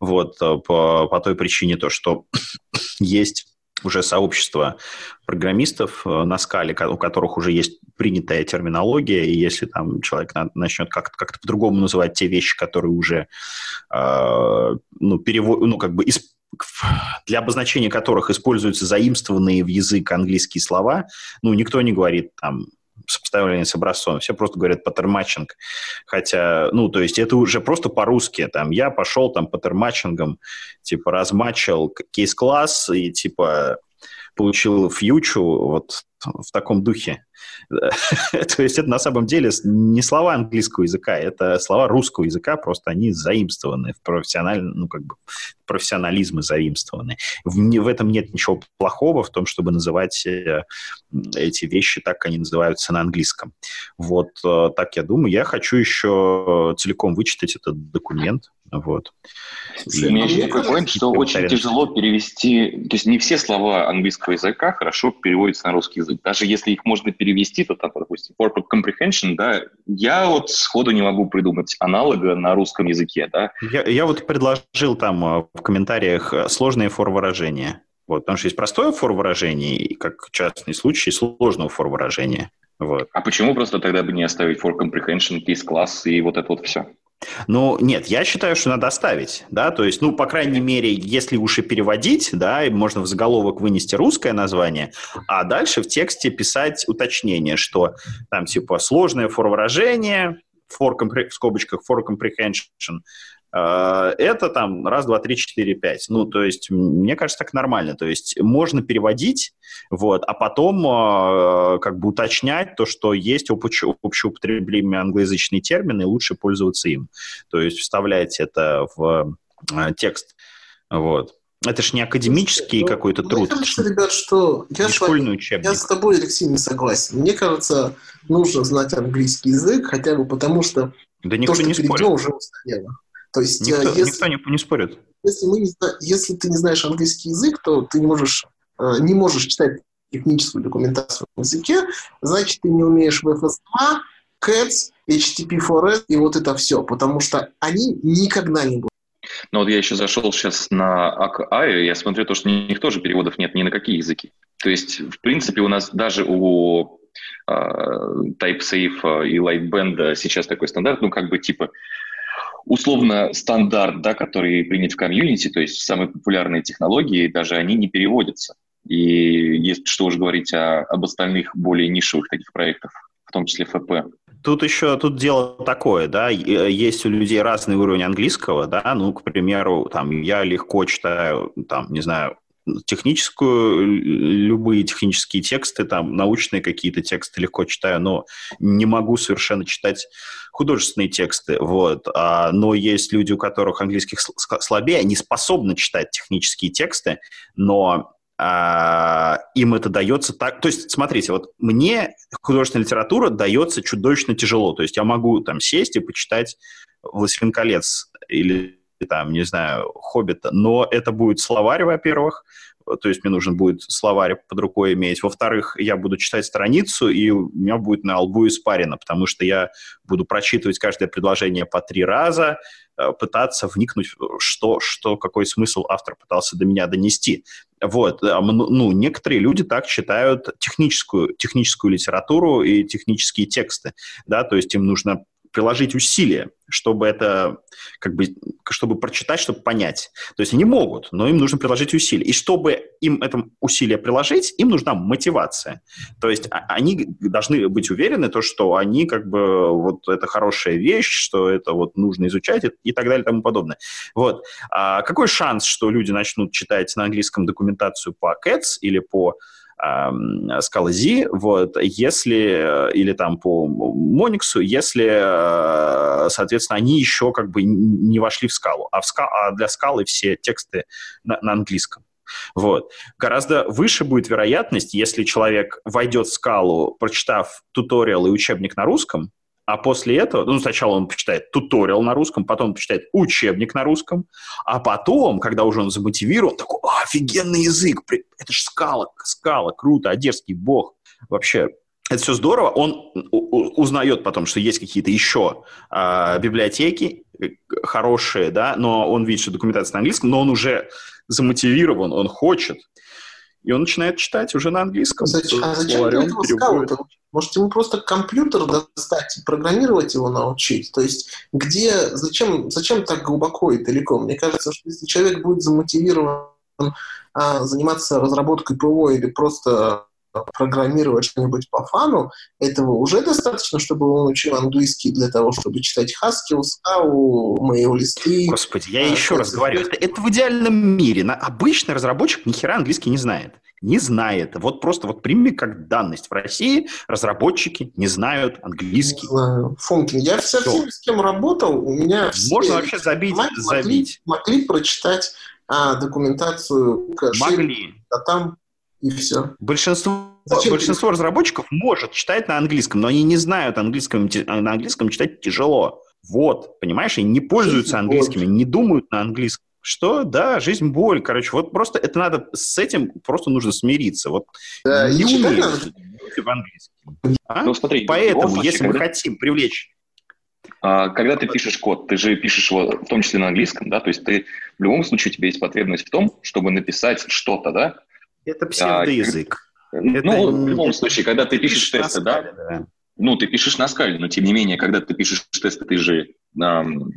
Speaker 2: Вот, э, по, по той причине то, что есть уже сообщество программистов э, на скале, у которых уже есть принятая терминология, и если там человек начнет как-то как по-другому называть те вещи, которые уже э, ну, перевод, ну, как бы из, для обозначения которых используются заимствованные в язык английские слова, ну, никто не говорит там сопоставление с образцом. Все просто говорят pattern matching. Хотя, ну, то есть это уже просто по-русски. Там я пошел там паттерматчингом, типа размачил кейс-класс и типа получил фьючу вот в таком духе. То есть это на самом деле не слова английского языка, это слова русского языка, просто они заимствованы в профессиональном, ну, как бы профессионализмы заимствованы. В, в этом нет ничего плохого в том, чтобы называть э, эти вещи так, как они называются на английском. Вот э, так я думаю. Я хочу еще целиком вычитать этот документ. Вот.
Speaker 4: У меня еще такой point, что очень тяжело перевести, то есть не все слова английского языка хорошо переводятся на русский язык. Даже если их можно перевести, то там, допустим, corporate comprehension, да, я вот сходу не могу придумать аналога на русском языке, да.
Speaker 2: Я, я вот предложил там э, в комментариях э, сложные форм-выражения. Вот, потому что есть простое форм-выражение, и как частный случай сложного форм-выражения. Вот.
Speaker 4: А почему просто тогда бы не оставить for comprehension, case class и вот это вот все?
Speaker 2: Ну, нет, я считаю, что надо оставить, да, то есть, ну, по крайней мере, если уж и переводить, да, можно в заголовок вынести русское название, а дальше в тексте писать уточнение, что там, типа, сложное форм-выражение, for, в скобочках for comprehension, это там раз, два, три, четыре, пять. Ну, то есть, мне кажется, так нормально. То есть, можно переводить, вот, а потом э, как бы уточнять то, что есть общеупотребимые англоязычные термины, и лучше пользоваться им. То есть, вставлять это в э, текст. Вот. Это же не академический ну, какой-то труд.
Speaker 3: Мне кажется, ребят, что я, с вами, я с тобой, Алексей, не согласен. Мне кажется, нужно знать английский язык, хотя бы потому, что
Speaker 2: да никто то, что
Speaker 3: не
Speaker 2: спорит.
Speaker 3: уже устарело.
Speaker 2: То есть, никто, если, никто не, не спорит.
Speaker 3: Если, мы не, если ты не знаешь английский язык, то ты не можешь, э, не можешь читать техническую документацию на языке, значит, ты не умеешь VFS2, CATS, HTTP4S и вот это все, потому что они никогда не будут.
Speaker 4: Ну вот я еще зашел сейчас на АКА, и я смотрю, то, что у них тоже переводов нет ни на какие языки. То есть, в принципе, у нас даже у э, TypeSafe и Lightband сейчас такой стандарт, ну, как бы типа условно стандарт, да, который принят в комьюнити, то есть самые популярные технологии, даже они не переводятся. И есть что уж говорить о, об остальных более нишевых таких проектах, в том числе ФП.
Speaker 2: Тут еще тут дело такое, да, есть у людей разный уровень английского, да, ну, к примеру, там, я легко читаю, там, не знаю, техническую, любые технические тексты, там, научные какие-то тексты легко читаю, но не могу совершенно читать художественные тексты, вот. А, но есть люди, у которых английский слабее, они способны читать технические тексты, но а, им это дается так... То есть, смотрите, вот мне художественная литература дается чудовищно тяжело. То есть я могу там сесть и почитать «Властелин колец» или там, не знаю, «Хоббита», но это будет словарь, во-первых, то есть мне нужен будет словарь под рукой иметь. Во-вторых, я буду читать страницу, и у меня будет на лбу испарено, потому что я буду прочитывать каждое предложение по три раза, э, пытаться вникнуть, что, что, какой смысл автор пытался до меня донести. Вот, э, ну, некоторые люди так читают техническую, техническую литературу и технические тексты, да, то есть им нужно приложить усилия, чтобы это, как бы, чтобы прочитать, чтобы понять. То есть они могут, но им нужно приложить усилия. И чтобы им это усилие приложить, им нужна мотивация. То есть а, они должны быть уверены, то, что они как бы вот это хорошая вещь, что это вот нужно изучать и так далее и тому подобное. Вот. А какой шанс, что люди начнут читать на английском документацию по CATS или по скалы Z, вот, если, э, или там по Мониксу, если, э, соответственно, они еще как бы не вошли в скалу, а, в ска, а для скалы все тексты на, на английском. Вот. Гораздо выше будет вероятность, если человек войдет в скалу, прочитав туториал и учебник на русском, а после этого, ну, сначала он почитает туториал на русском, потом он почитает учебник на русском, а потом, когда уже он замотивирован, такой, офигенный язык, это же скала, скала, круто, одесский бог, вообще, это все здорово. Он узнает потом, что есть какие-то еще э, библиотеки хорошие, да, но он видит, что документация на английском, но он уже замотивирован, он хочет, и он начинает читать уже на английском.
Speaker 3: Зачем, а зачем ты этого скаута? Может, ему просто компьютер достать и программировать его научить? То есть, где, зачем, зачем так глубоко и далеко? Мне кажется, что если человек будет замотивирован а, заниматься разработкой ПО или просто программировать что-нибудь по фану, этого уже достаточно, чтобы он учил английский для того, чтобы читать Haskell, Scala, мейл-листы.
Speaker 2: Господи, я а, еще раз говорю, это, это в идеальном мире. На, обычный разработчик ни хера английский не знает. не знает. Вот просто вот прими как данность. В России разработчики не знают английский. Не знаю.
Speaker 3: Фонкин, я со всеми, с кем работал, у меня
Speaker 2: все... Можно вообще забить, могли, забить.
Speaker 3: Могли прочитать а, документацию.
Speaker 2: Могли.
Speaker 3: А там и все.
Speaker 2: Большинство, большинство разработчиков может читать на английском, но они не знают английском, на английском читать тяжело. Вот, понимаешь, они не пользуются английскими, не думают на английском. Что? Да, жизнь боль. Короче, вот просто это надо с этим просто нужно смириться. Вот
Speaker 3: да, не умеют
Speaker 2: в английском. А? Ну, смотри, Поэтому, если мы хотим привлечь
Speaker 4: а, когда ты пишешь код, ты же пишешь его в том числе на английском, да, то есть ты в любом случае у тебя есть потребность в том, чтобы написать что-то, да?
Speaker 2: Это псевдоязык.
Speaker 4: А, это... Ну, в любом случае, когда ты пишешь, пишешь тесты, да, да, ну, ты пишешь на скале, но тем не менее, когда ты пишешь тесты, ты же эм,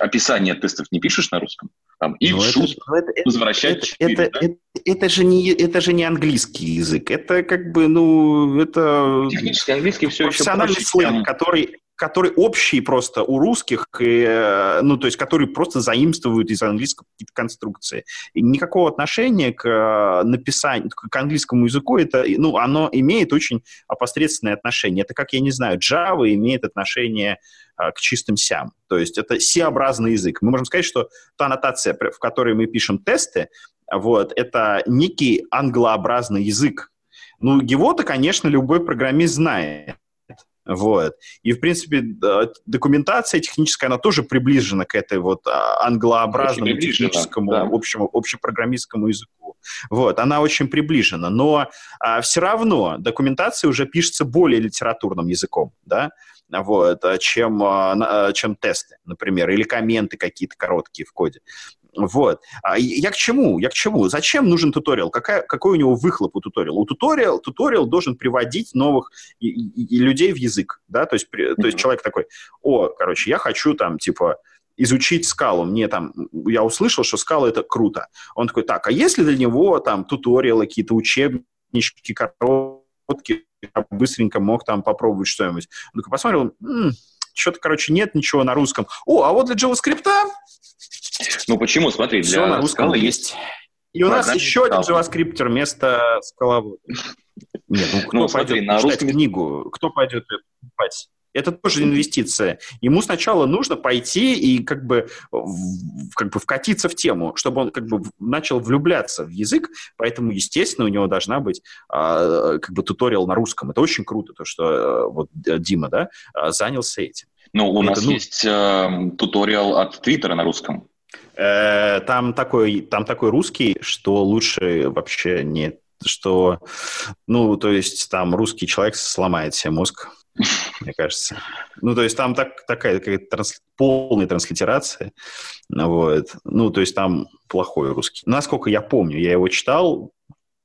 Speaker 4: описание тестов не пишешь на русском. Там и шут, это,
Speaker 2: возвращать это, 4, это, да? это, это, же не, это же не английский язык. Это как бы, ну, это...
Speaker 4: Технически английский все
Speaker 2: еще профессиональный сленг, который который общий просто у русских, и, э, ну, то есть, который просто заимствуют из английского какие-то конструкции. И никакого отношения к э, написанию, к английскому языку, это, ну, оно имеет очень опосредственное отношение. Это, как, я не знаю, Java имеет отношение э, к чистым сям. То есть это C-образный язык. Мы можем сказать, что та аннотация, в которой мы пишем тесты, вот, это некий англообразный язык. Ну, его-то, конечно, любой программист знает. Вот. И, в принципе, документация техническая, она тоже приближена к этой вот а, англообразному техническому да. общему, общепрограммистскому языку. Вот. Она очень приближена. Но а, все равно документация уже пишется более литературным языком, да, вот, чем, а, а, чем тесты, например, или комменты какие-то короткие в коде. Вот. А я к чему? Я к чему? Зачем нужен туториал? Какая, какой у него выхлоп у туториала? У туториал, туториал должен приводить новых и, и, и людей в язык, да, то есть, при, то есть человек такой, о, короче, я хочу там, типа, изучить скалу. Мне там, я услышал, что скала это круто. Он такой, так, а если для него там туториалы, какие-то учебнички короткие, я быстренько мог там попробовать что-нибудь. Он такой посмотрел, что-то, короче, нет ничего на русском. О, а вот для JavaScript
Speaker 4: ну почему? Смотри, для Все на русском
Speaker 2: есть. И у нас еще один JavaScript вместо скаловода. Нет, ну кто ну, смотри, пойдет на читать русском... книгу? Кто пойдет покупать? Это тоже инвестиция. Ему сначала нужно пойти и как бы, как бы вкатиться в тему, чтобы он как бы начал влюбляться в язык, поэтому, естественно, у него должна быть а, как бы туториал на русском. Это очень круто, то, что а, вот Дима, да, а, занялся этим.
Speaker 4: Ну, у Это, нас ну... есть э, туториал от Твиттера на русском.
Speaker 2: Э, там такой, там такой русский, что лучше вообще не... Что, ну, то есть там русский человек сломает себе мозг, мне кажется. Ну, то есть там так, такая, такая транс, полная транслитерация. Вот. Ну, то есть там плохой русский. Насколько я помню, я его читал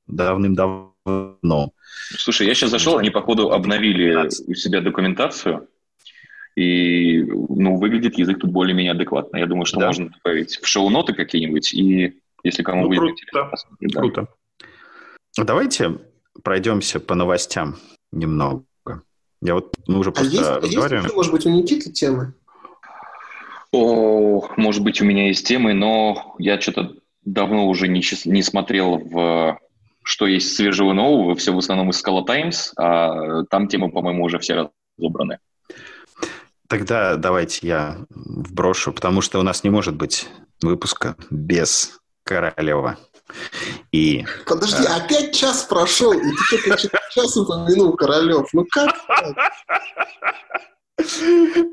Speaker 2: давным-давно.
Speaker 4: Слушай, я сейчас зашел, они, походу, обновили у себя документацию. И, ну, выглядит язык тут более-менее адекватно. Я думаю, что да. можно добавить в шоу-ноты какие-нибудь, и если кому ну, будет
Speaker 2: круто. Да. Круто. Давайте пройдемся по новостям немного. Я вот, мы уже а просто есть, разговариваем. Есть,
Speaker 3: может быть, у Никиты темы?
Speaker 4: О, может быть, у меня есть темы, но я что-то давно уже не, не смотрел в что есть свежего нового, все в основном из Scala Times, а там темы, по-моему, уже все разобраны.
Speaker 2: Тогда давайте я вброшу, потому что у нас не может быть выпуска без Королева. И,
Speaker 3: Подожди, а... опять час прошел, и ты только час упомянул Королев. Ну как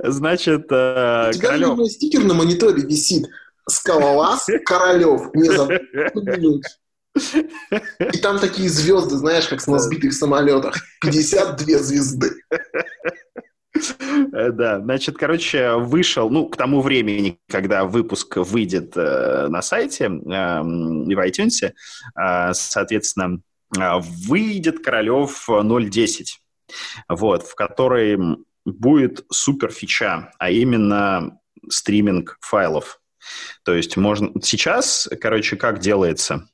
Speaker 2: Значит, э,
Speaker 3: У тебя Королев... стикер на мониторе висит. Скалолаз Королев. Не забудь. И там такие звезды, знаешь, как на сбитых самолетах. 52 звезды.
Speaker 2: Э, да, значит, короче, вышел, ну, к тому времени, когда выпуск выйдет э, на сайте э, в iTunes, э, соответственно, э, выйдет Королев 0.10, вот, в которой будет супер фича, а именно стриминг файлов. То есть можно... Сейчас, короче, как делается?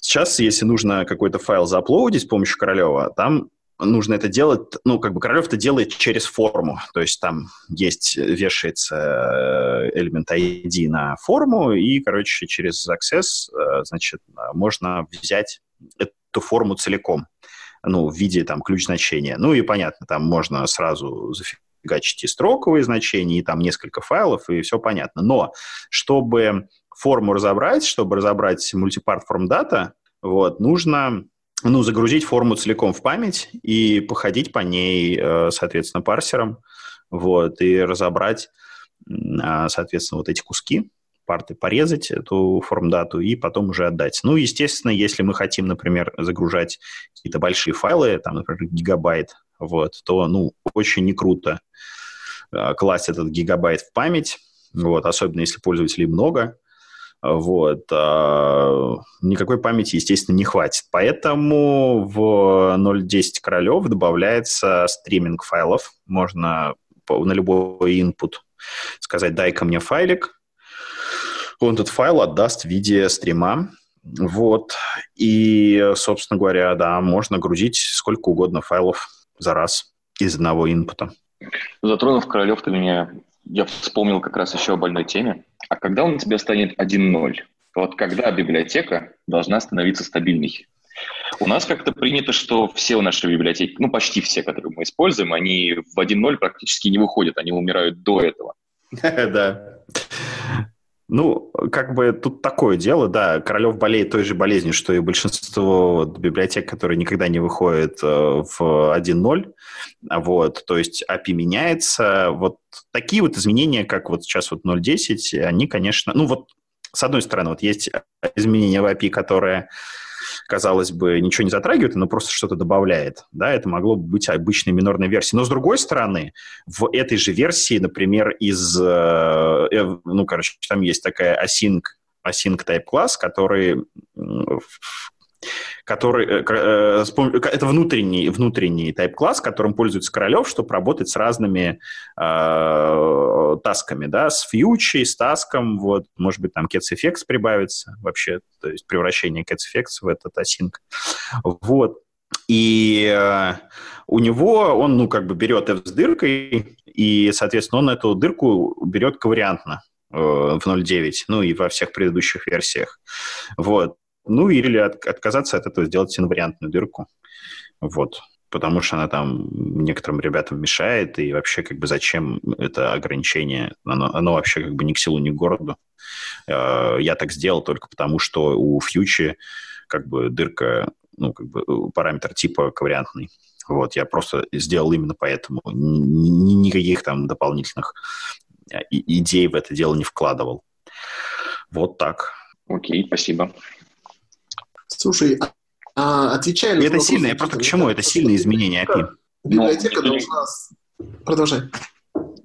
Speaker 2: Сейчас, если нужно какой-то файл зааплодить с помощью Королева, там нужно это делать, ну, как бы Королев это делает через форму, то есть там есть, вешается э, элемент ID на форму, и, короче, через Access, э, значит, можно взять эту форму целиком, ну, в виде там ключ значения. Ну и понятно, там можно сразу зафигачить и строковые значения, и там несколько файлов, и все понятно. Но чтобы форму разобрать, чтобы разобрать мультипарт форм дата, вот, нужно ну, загрузить форму целиком в память и походить по ней, э, соответственно, парсером, вот, и разобрать, а, соответственно, вот эти куски, парты порезать эту форм-дату и потом уже отдать. Ну, естественно, если мы хотим, например, загружать какие-то большие файлы, там, например, гигабайт, вот, то, ну, очень не круто э, класть этот гигабайт в память, вот, особенно если пользователей много, вот. А, никакой памяти, естественно, не хватит. Поэтому в 0.10 Королев добавляется стриминг файлов. Можно на любой input сказать, дай-ка мне файлик. Он этот файл отдаст в виде стрима. Вот. И, собственно говоря, да, можно грузить сколько угодно файлов за раз из одного инпута.
Speaker 4: Затронув Королев, ты меня я вспомнил как раз еще о больной теме. А когда он у тебя станет 1.0? Вот когда библиотека должна становиться стабильной? У нас как-то принято, что все наши библиотеки, ну почти все, которые мы используем, они в 1.0 практически не выходят, они умирают до этого.
Speaker 2: Да. Ну, как бы тут такое дело, да, Королев болеет той же болезнью, что и большинство библиотек, которые никогда не выходят э, в 1.0, вот, то есть API меняется, вот такие вот изменения, как вот сейчас вот 0.10, они, конечно, ну вот с одной стороны, вот есть изменения в API, которые казалось бы, ничего не затрагивает, но просто что-то добавляет. Да, это могло быть обычной минорной версией. Но с другой стороны, в этой же версии, например, из, э, э, ну, короче, там есть такая async, async type класс, который который, э, э, это внутренний, внутренний type-класс, которым пользуется Королев, чтобы работать с разными э, тасками, да, с фьючей, с таском, вот, может быть, там CATS-effects прибавится вообще, то есть превращение CATS-effects в этот async. Вот. И э, у него он, ну, как бы берет f с дыркой, и, соответственно, он эту дырку берет ковариантно в 0.9, ну и во всех предыдущих версиях. Вот. Ну, или от, отказаться от этого, сделать инвариантную дырку. Вот. Потому что она там некоторым ребятам мешает, и вообще как бы зачем это ограничение? Оно, оно вообще как бы ни к силу, ни к городу. Э, я так сделал только потому, что у фьючи как бы дырка, ну, как бы параметр типа ковариантный. Вот, я просто сделал именно поэтому. Никаких там дополнительных э, идей в это дело не вкладывал. Вот так.
Speaker 4: Окей, спасибо.
Speaker 3: Слушай, а, отвечая
Speaker 2: на... Это сильно, я просто к чему? Это сильные изменения API.
Speaker 3: Библиотека Но... должна... Продолжай.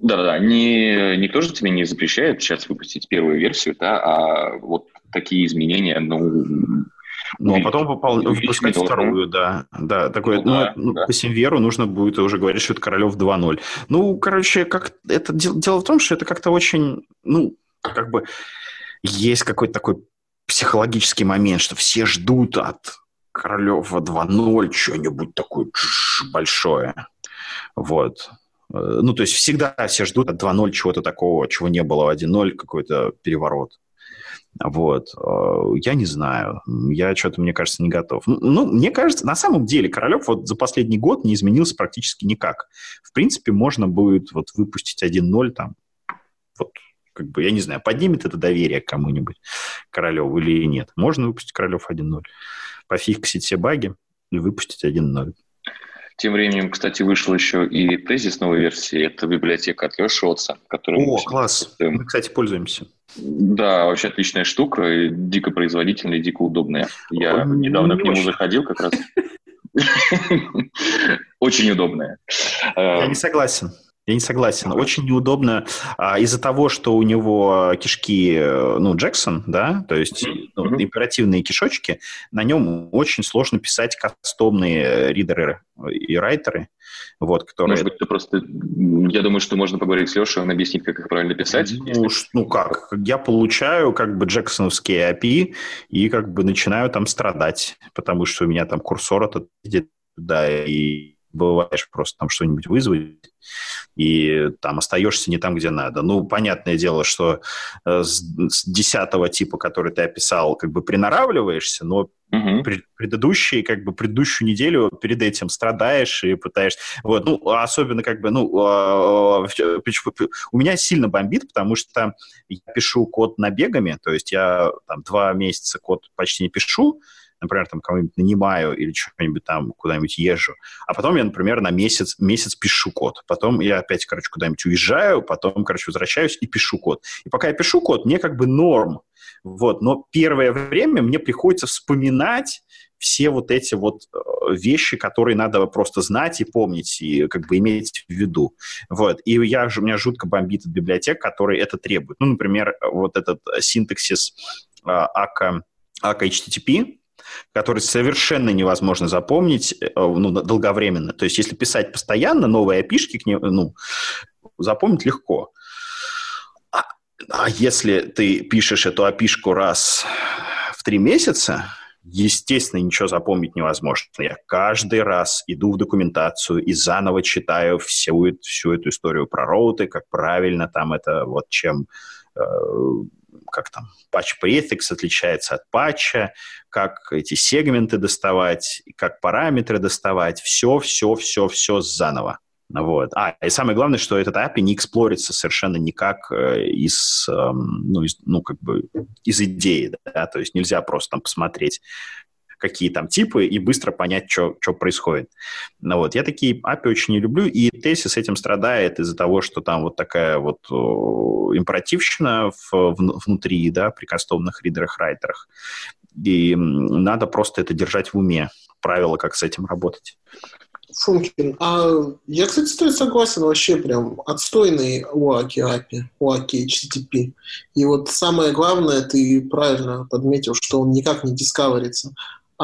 Speaker 4: Да-да-да, не, никто же тебе не запрещает сейчас выпустить первую версию, да, а вот такие изменения, ну...
Speaker 2: Ну, а потом попал, выпускать вторую, да. Да, такое, ну, ну, да, ну, да. по Симверу нужно будет уже говорить, что это Королев 2.0. Ну, короче, как это дело в том, что это как-то очень, ну, как бы есть какой-то такой психологический момент, что все ждут от Королева 2.0 что-нибудь такое большое. Вот. Э, ну, то есть всегда все ждут от 2.0 чего-то такого, чего не было в 1.0, какой-то переворот. Вот. Э, я не знаю. Я что-то, мне кажется, не готов. Ну, мне кажется, на самом деле Королев вот за последний год не изменился практически никак. В принципе, можно будет вот выпустить 1.0 там вот как бы, я не знаю, поднимет это доверие к кому-нибудь Королеву или нет. Можно выпустить Королев 1.0, пофиксить все баги и выпустить 1.0.
Speaker 4: Тем временем, кстати, вышла еще и тезис новой версии. Это библиотека от Леши Отца,
Speaker 2: которую О, класс. Мы, кстати, пользуемся.
Speaker 4: Да, вообще отличная штука, дико производительная, дико удобная. Я Ой, недавно к нему очень. заходил как раз. Очень удобная.
Speaker 2: Я не согласен. Я не согласен. Очень неудобно а, из-за того, что у него кишки, э, ну, Джексон, да, то есть ну, императивные кишочки, на нем очень сложно писать кастомные ридеры и райтеры, вот, которые...
Speaker 4: Может быть, ты просто... Я думаю, что можно поговорить с Лешей, он объяснит, как их правильно писать.
Speaker 2: Ну, ну как, я получаю как бы джексоновские API и как бы начинаю там страдать, потому что у меня там курсор этот да, и бываешь просто там что-нибудь вызвать, и там остаешься не там, где надо. Ну, понятное дело, что э, с, с десятого типа, который ты описал, как бы приноравливаешься, но угу. угу. предыдущие, как бы предыдущую неделю перед этим страдаешь и пытаешься... Вот, ну, особенно как бы, ну, а, а, у меня сильно бомбит, потому что я пишу код набегами, то есть я там два месяца код почти не пишу, например, там кого-нибудь нанимаю или что-нибудь там куда-нибудь езжу, а потом я, например, на месяц, месяц пишу код, потом я опять, короче, куда-нибудь уезжаю, потом, короче, возвращаюсь и пишу код. И пока я пишу код, мне как бы норм, вот, но первое время мне приходится вспоминать все вот эти вот э, вещи, которые надо просто знать и помнить, и как бы иметь в виду. Вот. И я, у меня жутко бомбит от библиотек, которые это требуют. Ну, например, вот этот синтаксис ACA, ACA HTTP, который совершенно невозможно запомнить э, ну, долговременно. То есть если писать постоянно новые опишки, к ним, ну, запомнить легко. А, а если ты пишешь эту опишку раз в три месяца, естественно, ничего запомнить невозможно. Я каждый раз иду в документацию и заново читаю всю, всю эту историю про роуты, как правильно там это, вот чем э, как там патч prefix отличается от патча, как эти сегменты доставать, как параметры доставать, все, все, все, все заново. Вот. А, и самое главное, что этот API не эксплорится совершенно никак э, из, э, ну, из, ну, как бы из идеи, да, то есть нельзя просто там посмотреть, какие там типы, и быстро понять, что происходит. Ну, вот. Я такие API очень не люблю, и Tessie с этим страдает из-за того, что там вот такая вот императивщина в, внутри, да, при кастомных ридерах-райтерах. И надо просто это держать в уме, правила, как с этим работать.
Speaker 3: Функин. А я, кстати, с тобой согласен, вообще прям отстойный UAKI API, UAKI HTTP. И вот самое главное, ты правильно подметил, что он никак не дискаверится.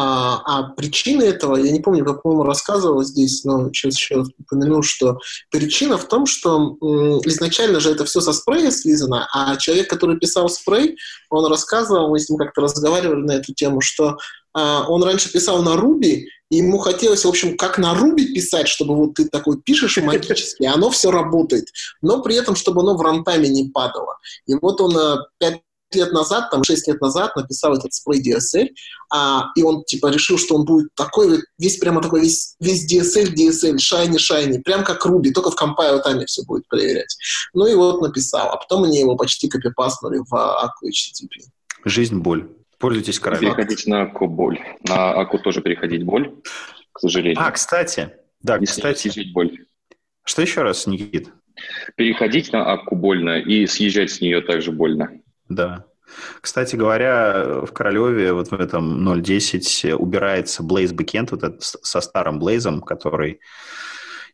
Speaker 3: А, а причина этого, я не помню, как, по-моему, рассказывал здесь, но сейчас еще упомяну, что причина в том, что м, изначально же это все со спрея связано, а человек, который писал спрей, он рассказывал, мы с ним как-то разговаривали на эту тему, что а, он раньше писал на Руби, и ему хотелось, в общем, как на Руби писать, чтобы вот ты такой пишешь и магически, оно все работает, но при этом, чтобы оно в рантайме не падало. И вот он а, пять лет назад, там, 6 лет назад написал этот сплей DSL, а, и он, типа, решил, что он будет такой, весь прямо такой, весь, весь DSL, DSL, shiny, shiny, прям как Ruby, только в компайл тайме все будет проверять. Ну и вот написал, а потом они его почти копипаснули в Aqua HTTP.
Speaker 2: Жизнь – боль. Пользуйтесь
Speaker 4: коровой. Переходить на Аку боль. На Аку тоже переходить боль, к сожалению.
Speaker 2: А, кстати. Да,
Speaker 4: и
Speaker 2: кстати.
Speaker 4: Съезжать боль.
Speaker 2: Что еще раз, Никит?
Speaker 4: Переходить на Аку больно и съезжать с нее также больно.
Speaker 2: Да. Кстати говоря, в Королеве вот в этом 0.10 убирается Blaze Backend вот этот со старым Blaze, который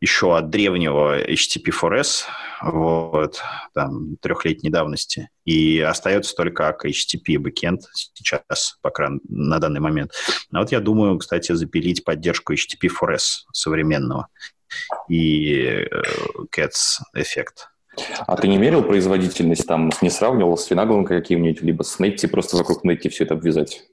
Speaker 2: еще от древнего HTTP4S, вот, там, трехлетней давности. И остается только как HTTP backend сейчас, пока на данный момент. А вот я думаю, кстати, запилить поддержку HTTP4S современного и э, CATS эффект.
Speaker 4: А ты не мерил производительность, там, не сравнивал с Финаглом каким-нибудь, либо с Netty, просто вокруг Netty все это обвязать?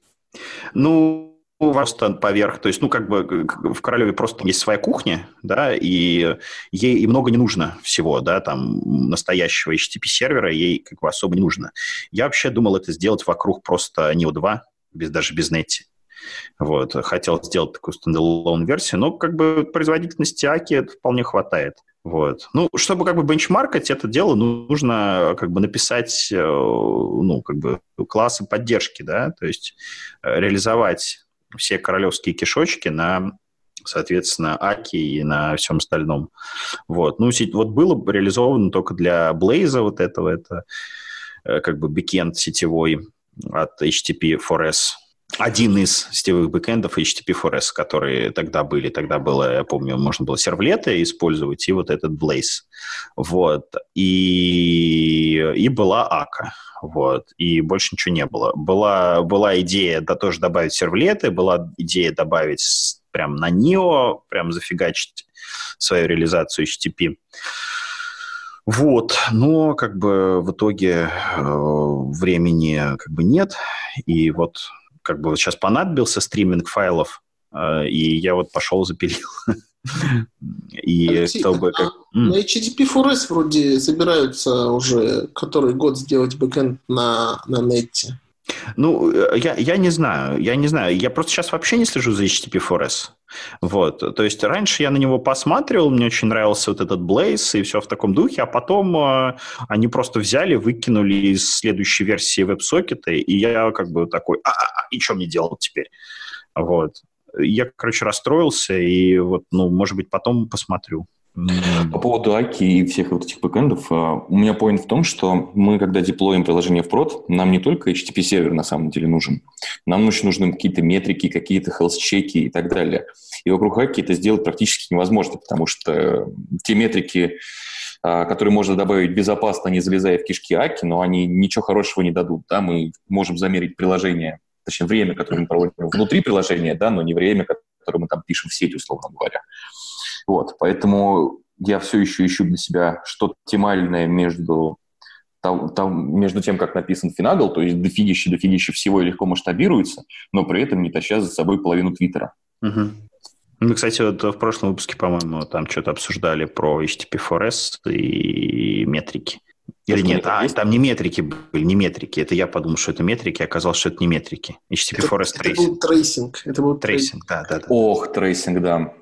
Speaker 2: Ну, просто поверх. То есть, ну, как бы в Королеве просто есть своя кухня, да, и ей и много не нужно всего, да, там, настоящего HTTP-сервера ей как бы особо не нужно. Я вообще думал это сделать вокруг просто NEO2, без, даже без Netty. Вот. Хотел сделать такую стендалон версию, но как бы производительности Аки вполне хватает. Вот. Ну, чтобы как бы бенчмаркать это дело, нужно как бы написать, э, ну, как бы классы поддержки, да, то есть э, реализовать все камоновские кишочки на соответственно, Акки и на всем остальном. Вот. Ну, вот было реализовано только для Blaze вот этого, это э, как бы бэкенд сетевой от HTTP4S один из сетевых бэкэндов HTTP4S, которые тогда были. Тогда было, я помню, можно было сервлеты использовать и вот этот Blaze. Вот. И, и была Ака. Вот. И больше ничего не было. Была, была идея да, тоже добавить сервлеты, была идея добавить прям на NIO, прям зафигачить свою реализацию HTTP. Вот, но как бы в итоге э, времени как бы нет, и вот как бы вот сейчас понадобился стриминг файлов, э, и я вот пошел запилил.
Speaker 3: И Алексей, чтобы... А как... на HTTP4S вроде собираются уже который год сделать бэкэнд на, на нете.
Speaker 2: Ну, э, я, я не знаю, я не знаю. Я просто сейчас вообще не слежу за HTTP4S. Вот. То есть раньше я на него посматривал, мне очень нравился вот этот Blaze и все в таком духе, а потом э, они просто взяли, выкинули из следующей версии WebSocket, и я как бы такой, а, -а, -а и что мне делать теперь? Вот. Я, короче, расстроился, и вот, ну, может быть, потом посмотрю.
Speaker 4: По поводу Аки и всех вот этих бэкэндов, а, у меня поинт в том, что мы, когда деплоим приложение в прод, нам не только HTTP-сервер на самом деле нужен, нам еще нужны какие-то метрики, какие-то health-чеки и так далее. И вокруг Аки это сделать практически невозможно, потому что те метрики, а, которые можно добавить безопасно, не залезая в кишки Аки, но они ничего хорошего не дадут. Да? Мы можем замерить приложение, точнее, время, которое мы проводим внутри приложения, да, но не время, которое мы там пишем в сеть, условно говоря. Вот, поэтому я все еще ищу для себя что-то оптимальное между там, там, между тем, как написан финагл, то есть дофигище, дофигище всего и легко масштабируется, но при этом не таща за собой половину твиттера.
Speaker 2: Угу. Мы, кстати, вот в прошлом выпуске, по-моему, там что-то обсуждали про HTTP4S и метрики. Или это нет, а, там не метрики были, не метрики. Это я подумал, что это метрики, оказалось, что это не метрики. HTTP4S
Speaker 3: трейсинг. Это был трейсинг. Это был
Speaker 2: трейсинг, да, да, да.
Speaker 4: Ох, трейсинг, да.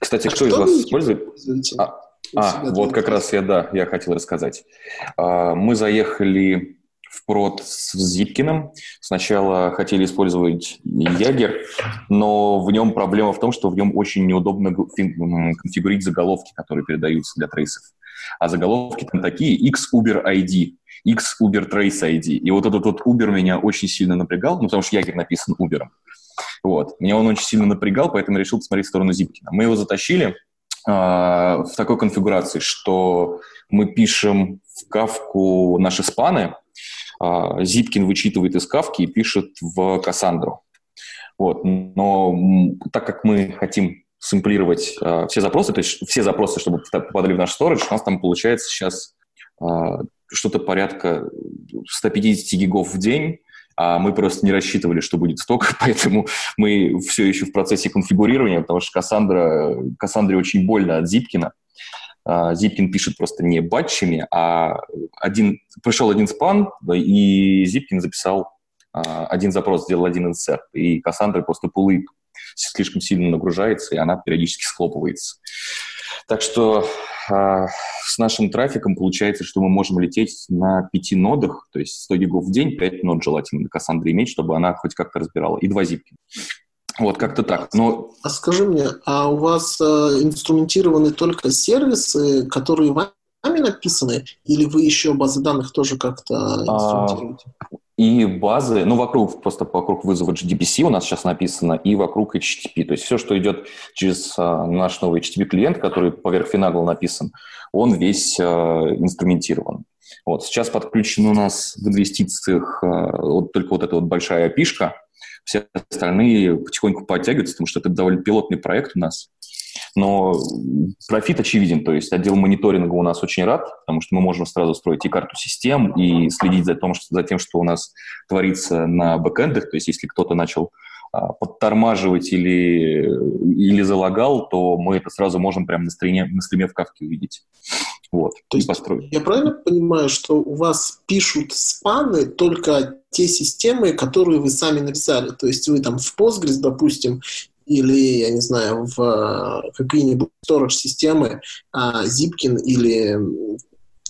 Speaker 4: Кстати, а кто из вас использует? А, а вот как раз я, да, я хотел рассказать. А, мы заехали в прод с Зипкиным. Сначала хотели использовать Jaeger, но в нем проблема в том, что в нем очень неудобно конфигурировать заголовки, которые передаются для трейсов. А заголовки там такие X Uber ID, X Uber Trace ID. И вот этот вот Uber меня очень сильно напрягал, ну, потому что Ягер написан Uber. Вот. Меня он очень сильно напрягал, поэтому решил посмотреть в сторону Зипкина. Мы его затащили э, в такой конфигурации, что мы пишем в кавку наши спаны, э, Зипкин вычитывает из кавки и пишет в Кассандру. Вот. Но так как мы хотим сэмплировать э, все запросы, то есть все запросы, чтобы попадали в наш storage, у нас там получается сейчас что-то порядка 150 гигов в день, а мы просто не рассчитывали, что будет столько, поэтому мы все еще в процессе конфигурирования, потому что Кассандра, Кассандре очень больно от Зипкина. А, Зипкин пишет просто не батчами, а один, пришел один спан, и Зипкин записал а, один запрос, сделал один инсерт, и Кассандра просто пулы слишком сильно нагружается, и она периодически схлопывается. Так что с нашим трафиком получается, что мы можем лететь на пяти нодах, то есть 100 гигов в день, 5 нод желательно на Кассандре иметь, чтобы она хоть как-то разбирала, и два зипки. Вот как-то так. Но...
Speaker 3: А скажи мне, а у вас э, инструментированы только сервисы, которые вами написаны, или вы еще базы данных тоже как-то а, инструментируете? А,
Speaker 4: и базы, ну, вокруг, просто вокруг вызова GDPC у нас сейчас написано, и вокруг HTTP. То есть все, что идет через а, наш новый HTTP-клиент, который поверх Finagle написан, он весь а, инструментирован. Вот, сейчас подключен у нас в инвестициях а, вот только вот эта вот большая опишка, все остальные потихоньку подтягиваются, потому что это довольно пилотный проект у нас. Но профит очевиден, то есть отдел мониторинга у нас очень рад, потому что мы можем сразу строить и карту систем, и следить за, том, что, за тем, что у нас творится на бэкэндах, то есть если кто-то начал а, подтормаживать или, или залагал, то мы это сразу можем прямо на стриме, на стриме в кавке увидеть. Вот,
Speaker 3: то есть построить. Я правильно понимаю, что у вас пишут спаны только те системы, которые вы сами написали? То есть вы там в Postgres, допустим, или, я не знаю, в э, какие-нибудь storage системы а, Zipkin или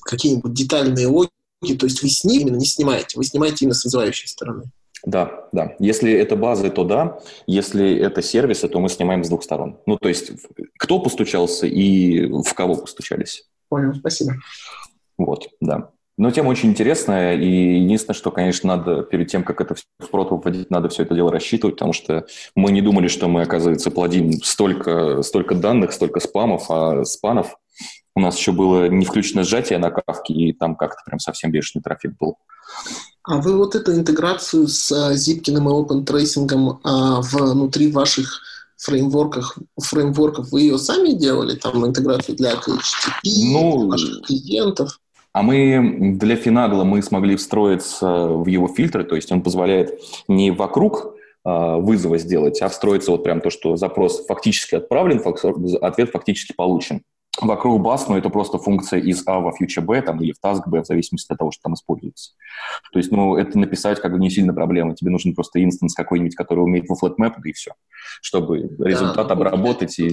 Speaker 3: какие-нибудь детальные логи, то есть вы с ними не снимаете, вы снимаете именно с вызывающей стороны.
Speaker 4: Да, да. Если это базы, то да. Если это сервисы, то мы снимаем с двух сторон. Ну, то есть кто постучался и в кого постучались.
Speaker 3: Понял, спасибо.
Speaker 4: Вот, да. Но тема очень интересная, и единственное, что, конечно, надо перед тем, как это в прот вводить, надо все это дело рассчитывать, потому что мы не думали, что мы, оказывается, плодим столько, столько данных, столько спамов, а спанов у нас еще было не включено сжатие на кавке, и там как-то прям совсем бешеный трафик был.
Speaker 3: А вы вот эту интеграцию с а, Zipkin и Open Tracing а, внутри ваших фреймворках, фреймворков вы ее сами делали, там интеграцию для HTTP, ну, ваших клиентов?
Speaker 4: А мы для Финагла мы смогли встроиться в его фильтры, то есть он позволяет не вокруг э, вызова сделать, а встроиться вот прям то, что запрос фактически отправлен, ответ фактически получен. вокруг бас, но это просто функция из A во future B там, или в task B, в зависимости от того, что там используется. То есть, ну, это написать как бы не сильно проблема. Тебе нужен просто инстанс какой-нибудь, который умеет во flatmap, да и все, чтобы результат да, обработать. И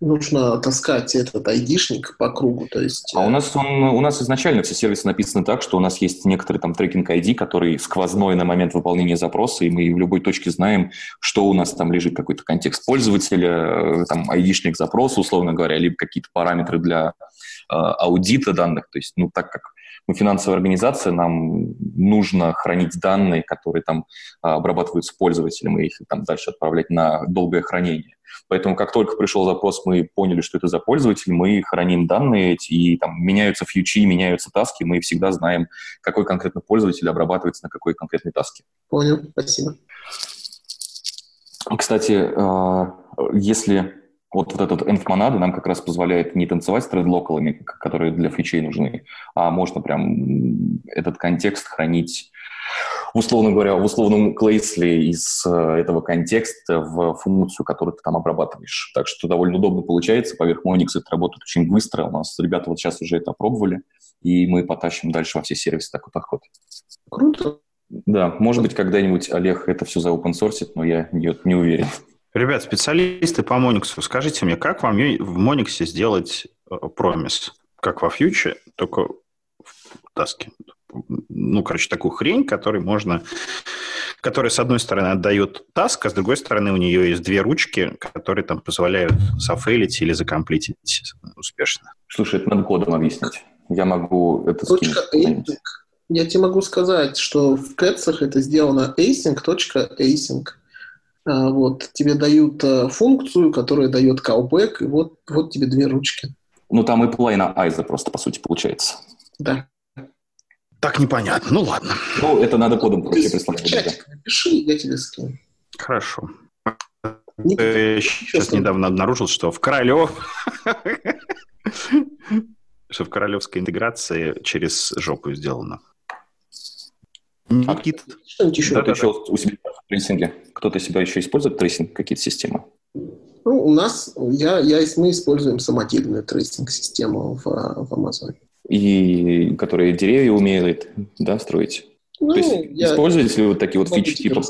Speaker 3: нужно таскать этот айдишник по кругу, то есть...
Speaker 4: А у нас, он, у нас изначально все сервисы написаны так, что у нас есть некоторый там трекинг ID, который сквозной на момент выполнения запроса, и мы в любой точке знаем, что у нас там лежит, какой-то контекст пользователя, там айдишник запроса, условно говоря, либо какие-то параметры для э, аудита данных. То есть, ну, так как мы финансовая организация, нам нужно хранить данные, которые там обрабатываются пользователем, и их там дальше отправлять на долгое хранение. Поэтому как только пришел запрос, мы поняли, что это за пользователь, мы храним данные эти, и там меняются фьючи, меняются таски, мы всегда знаем, какой конкретно пользователь обрабатывается на какой конкретной таске.
Speaker 3: Понял, спасибо.
Speaker 4: Кстати, а, если вот, вот этот env монады нам как раз позволяет не танцевать с тредлокалами, которые для фичей нужны, а можно прям этот контекст хранить условно говоря, в условном клейсле из э, этого контекста в функцию, которую ты там обрабатываешь. Так что довольно удобно получается. Поверх Monix это работает очень быстро. У нас ребята вот сейчас уже это опробовали, и мы потащим дальше во все сервисы такой подход.
Speaker 3: Круто.
Speaker 4: Да, может быть, когда-нибудь Олег это все за open source, но я не, не уверен.
Speaker 2: Ребят, специалисты по Monix, скажите мне, как вам в Monix сделать промис? Как во Future, только в таске ну, короче, такую хрень, которой можно которая, с одной стороны, отдает таск, а с другой стороны, у нее есть две ручки, которые там позволяют зафейлить или закомплитить успешно.
Speaker 4: Слушай, это надо кодом объяснить. Я могу это скинуть.
Speaker 3: Я тебе могу сказать, что в кэтсах это сделано async.async. А, вот, тебе дают а, функцию, которая дает callback, и вот, вот тебе две ручки.
Speaker 4: Ну, там и play на айза просто, по сути, получается.
Speaker 3: Да.
Speaker 2: Так непонятно. Ну ладно.
Speaker 4: Ну, это надо кодом проще прислать.
Speaker 3: Чатик напиши, я тебе скину.
Speaker 2: Хорошо. Я сейчас недавно обнаружил, что в Королев... что в камоновской интеграции через жопу сделано.
Speaker 4: Никит. Что-нибудь еще? Кто-то еще у себя в трейсинге? Кто-то себя еще использует трейсинг, какие-то системы?
Speaker 3: Ну, у нас, я, я, мы используем самодельную трейсинг-систему в, в Amazon
Speaker 4: и которые деревья умеют да, строить. Ну, То есть я используете ли вот такие вот фичи типа?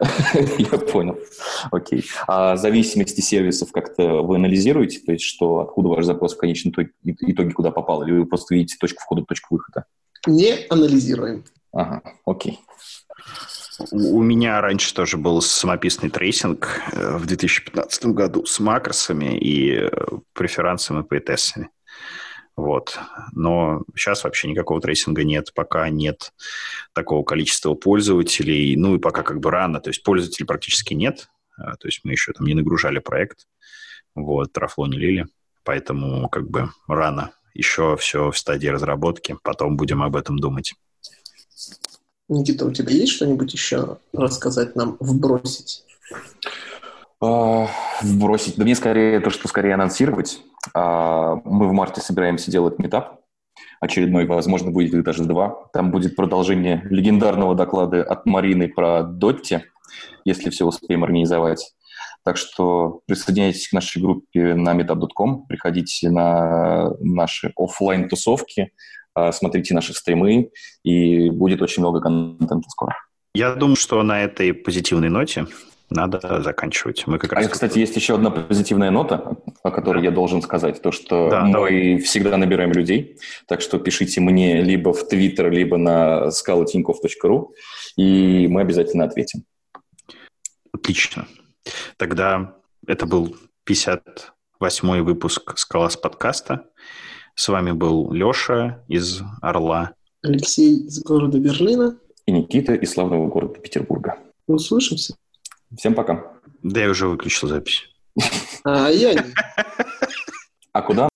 Speaker 4: Я понял. Окей. А зависимости сервисов как-то вы анализируете? То есть что, откуда ваш запрос в конечном итоге куда попал? Или вы просто видите точку входа, точку выхода?
Speaker 3: Не анализируем.
Speaker 4: Ага, окей.
Speaker 2: У меня раньше тоже был самописный трейсинг э, в 2015 году с макросами и э, преферансами и поэтессами. Вот. Но сейчас вообще никакого трейсинга нет, пока нет такого количества пользователей, ну и пока как бы рано, то есть пользователей практически нет, а, то есть мы еще там не нагружали проект, вот, трафло не лили, поэтому как бы рано, еще все в стадии разработки, потом будем об этом думать.
Speaker 3: Никита, у тебя есть что-нибудь еще рассказать нам, вбросить?
Speaker 4: А, вбросить. Да мне скорее то, что скорее анонсировать. А, мы в марте собираемся делать метап очередной, возможно, будет их даже два. Там будет продолжение легендарного доклада от Марины про Дотти, если все успеем организовать. Так что присоединяйтесь к нашей группе на meetup.com, приходите на наши офлайн тусовки а, смотрите наши стримы, и будет очень много контента скоро.
Speaker 2: Я думаю, что на этой позитивной ноте надо заканчивать. Мы как
Speaker 4: а, раз... кстати, есть еще одна позитивная нота, о которой да. я должен сказать, то, что да, мы давай. всегда набираем людей, так что пишите мне либо в Твиттер, либо на scalatinков.ru, и мы обязательно ответим.
Speaker 2: Отлично. Тогда это был 58-й выпуск «Скалас подкаста». С вами был Леша из Орла.
Speaker 3: Алексей из города Берлина.
Speaker 4: И Никита из славного города Петербурга.
Speaker 3: Услышимся.
Speaker 4: Всем пока.
Speaker 2: Да я уже выключил запись.
Speaker 3: А я не.
Speaker 4: А куда?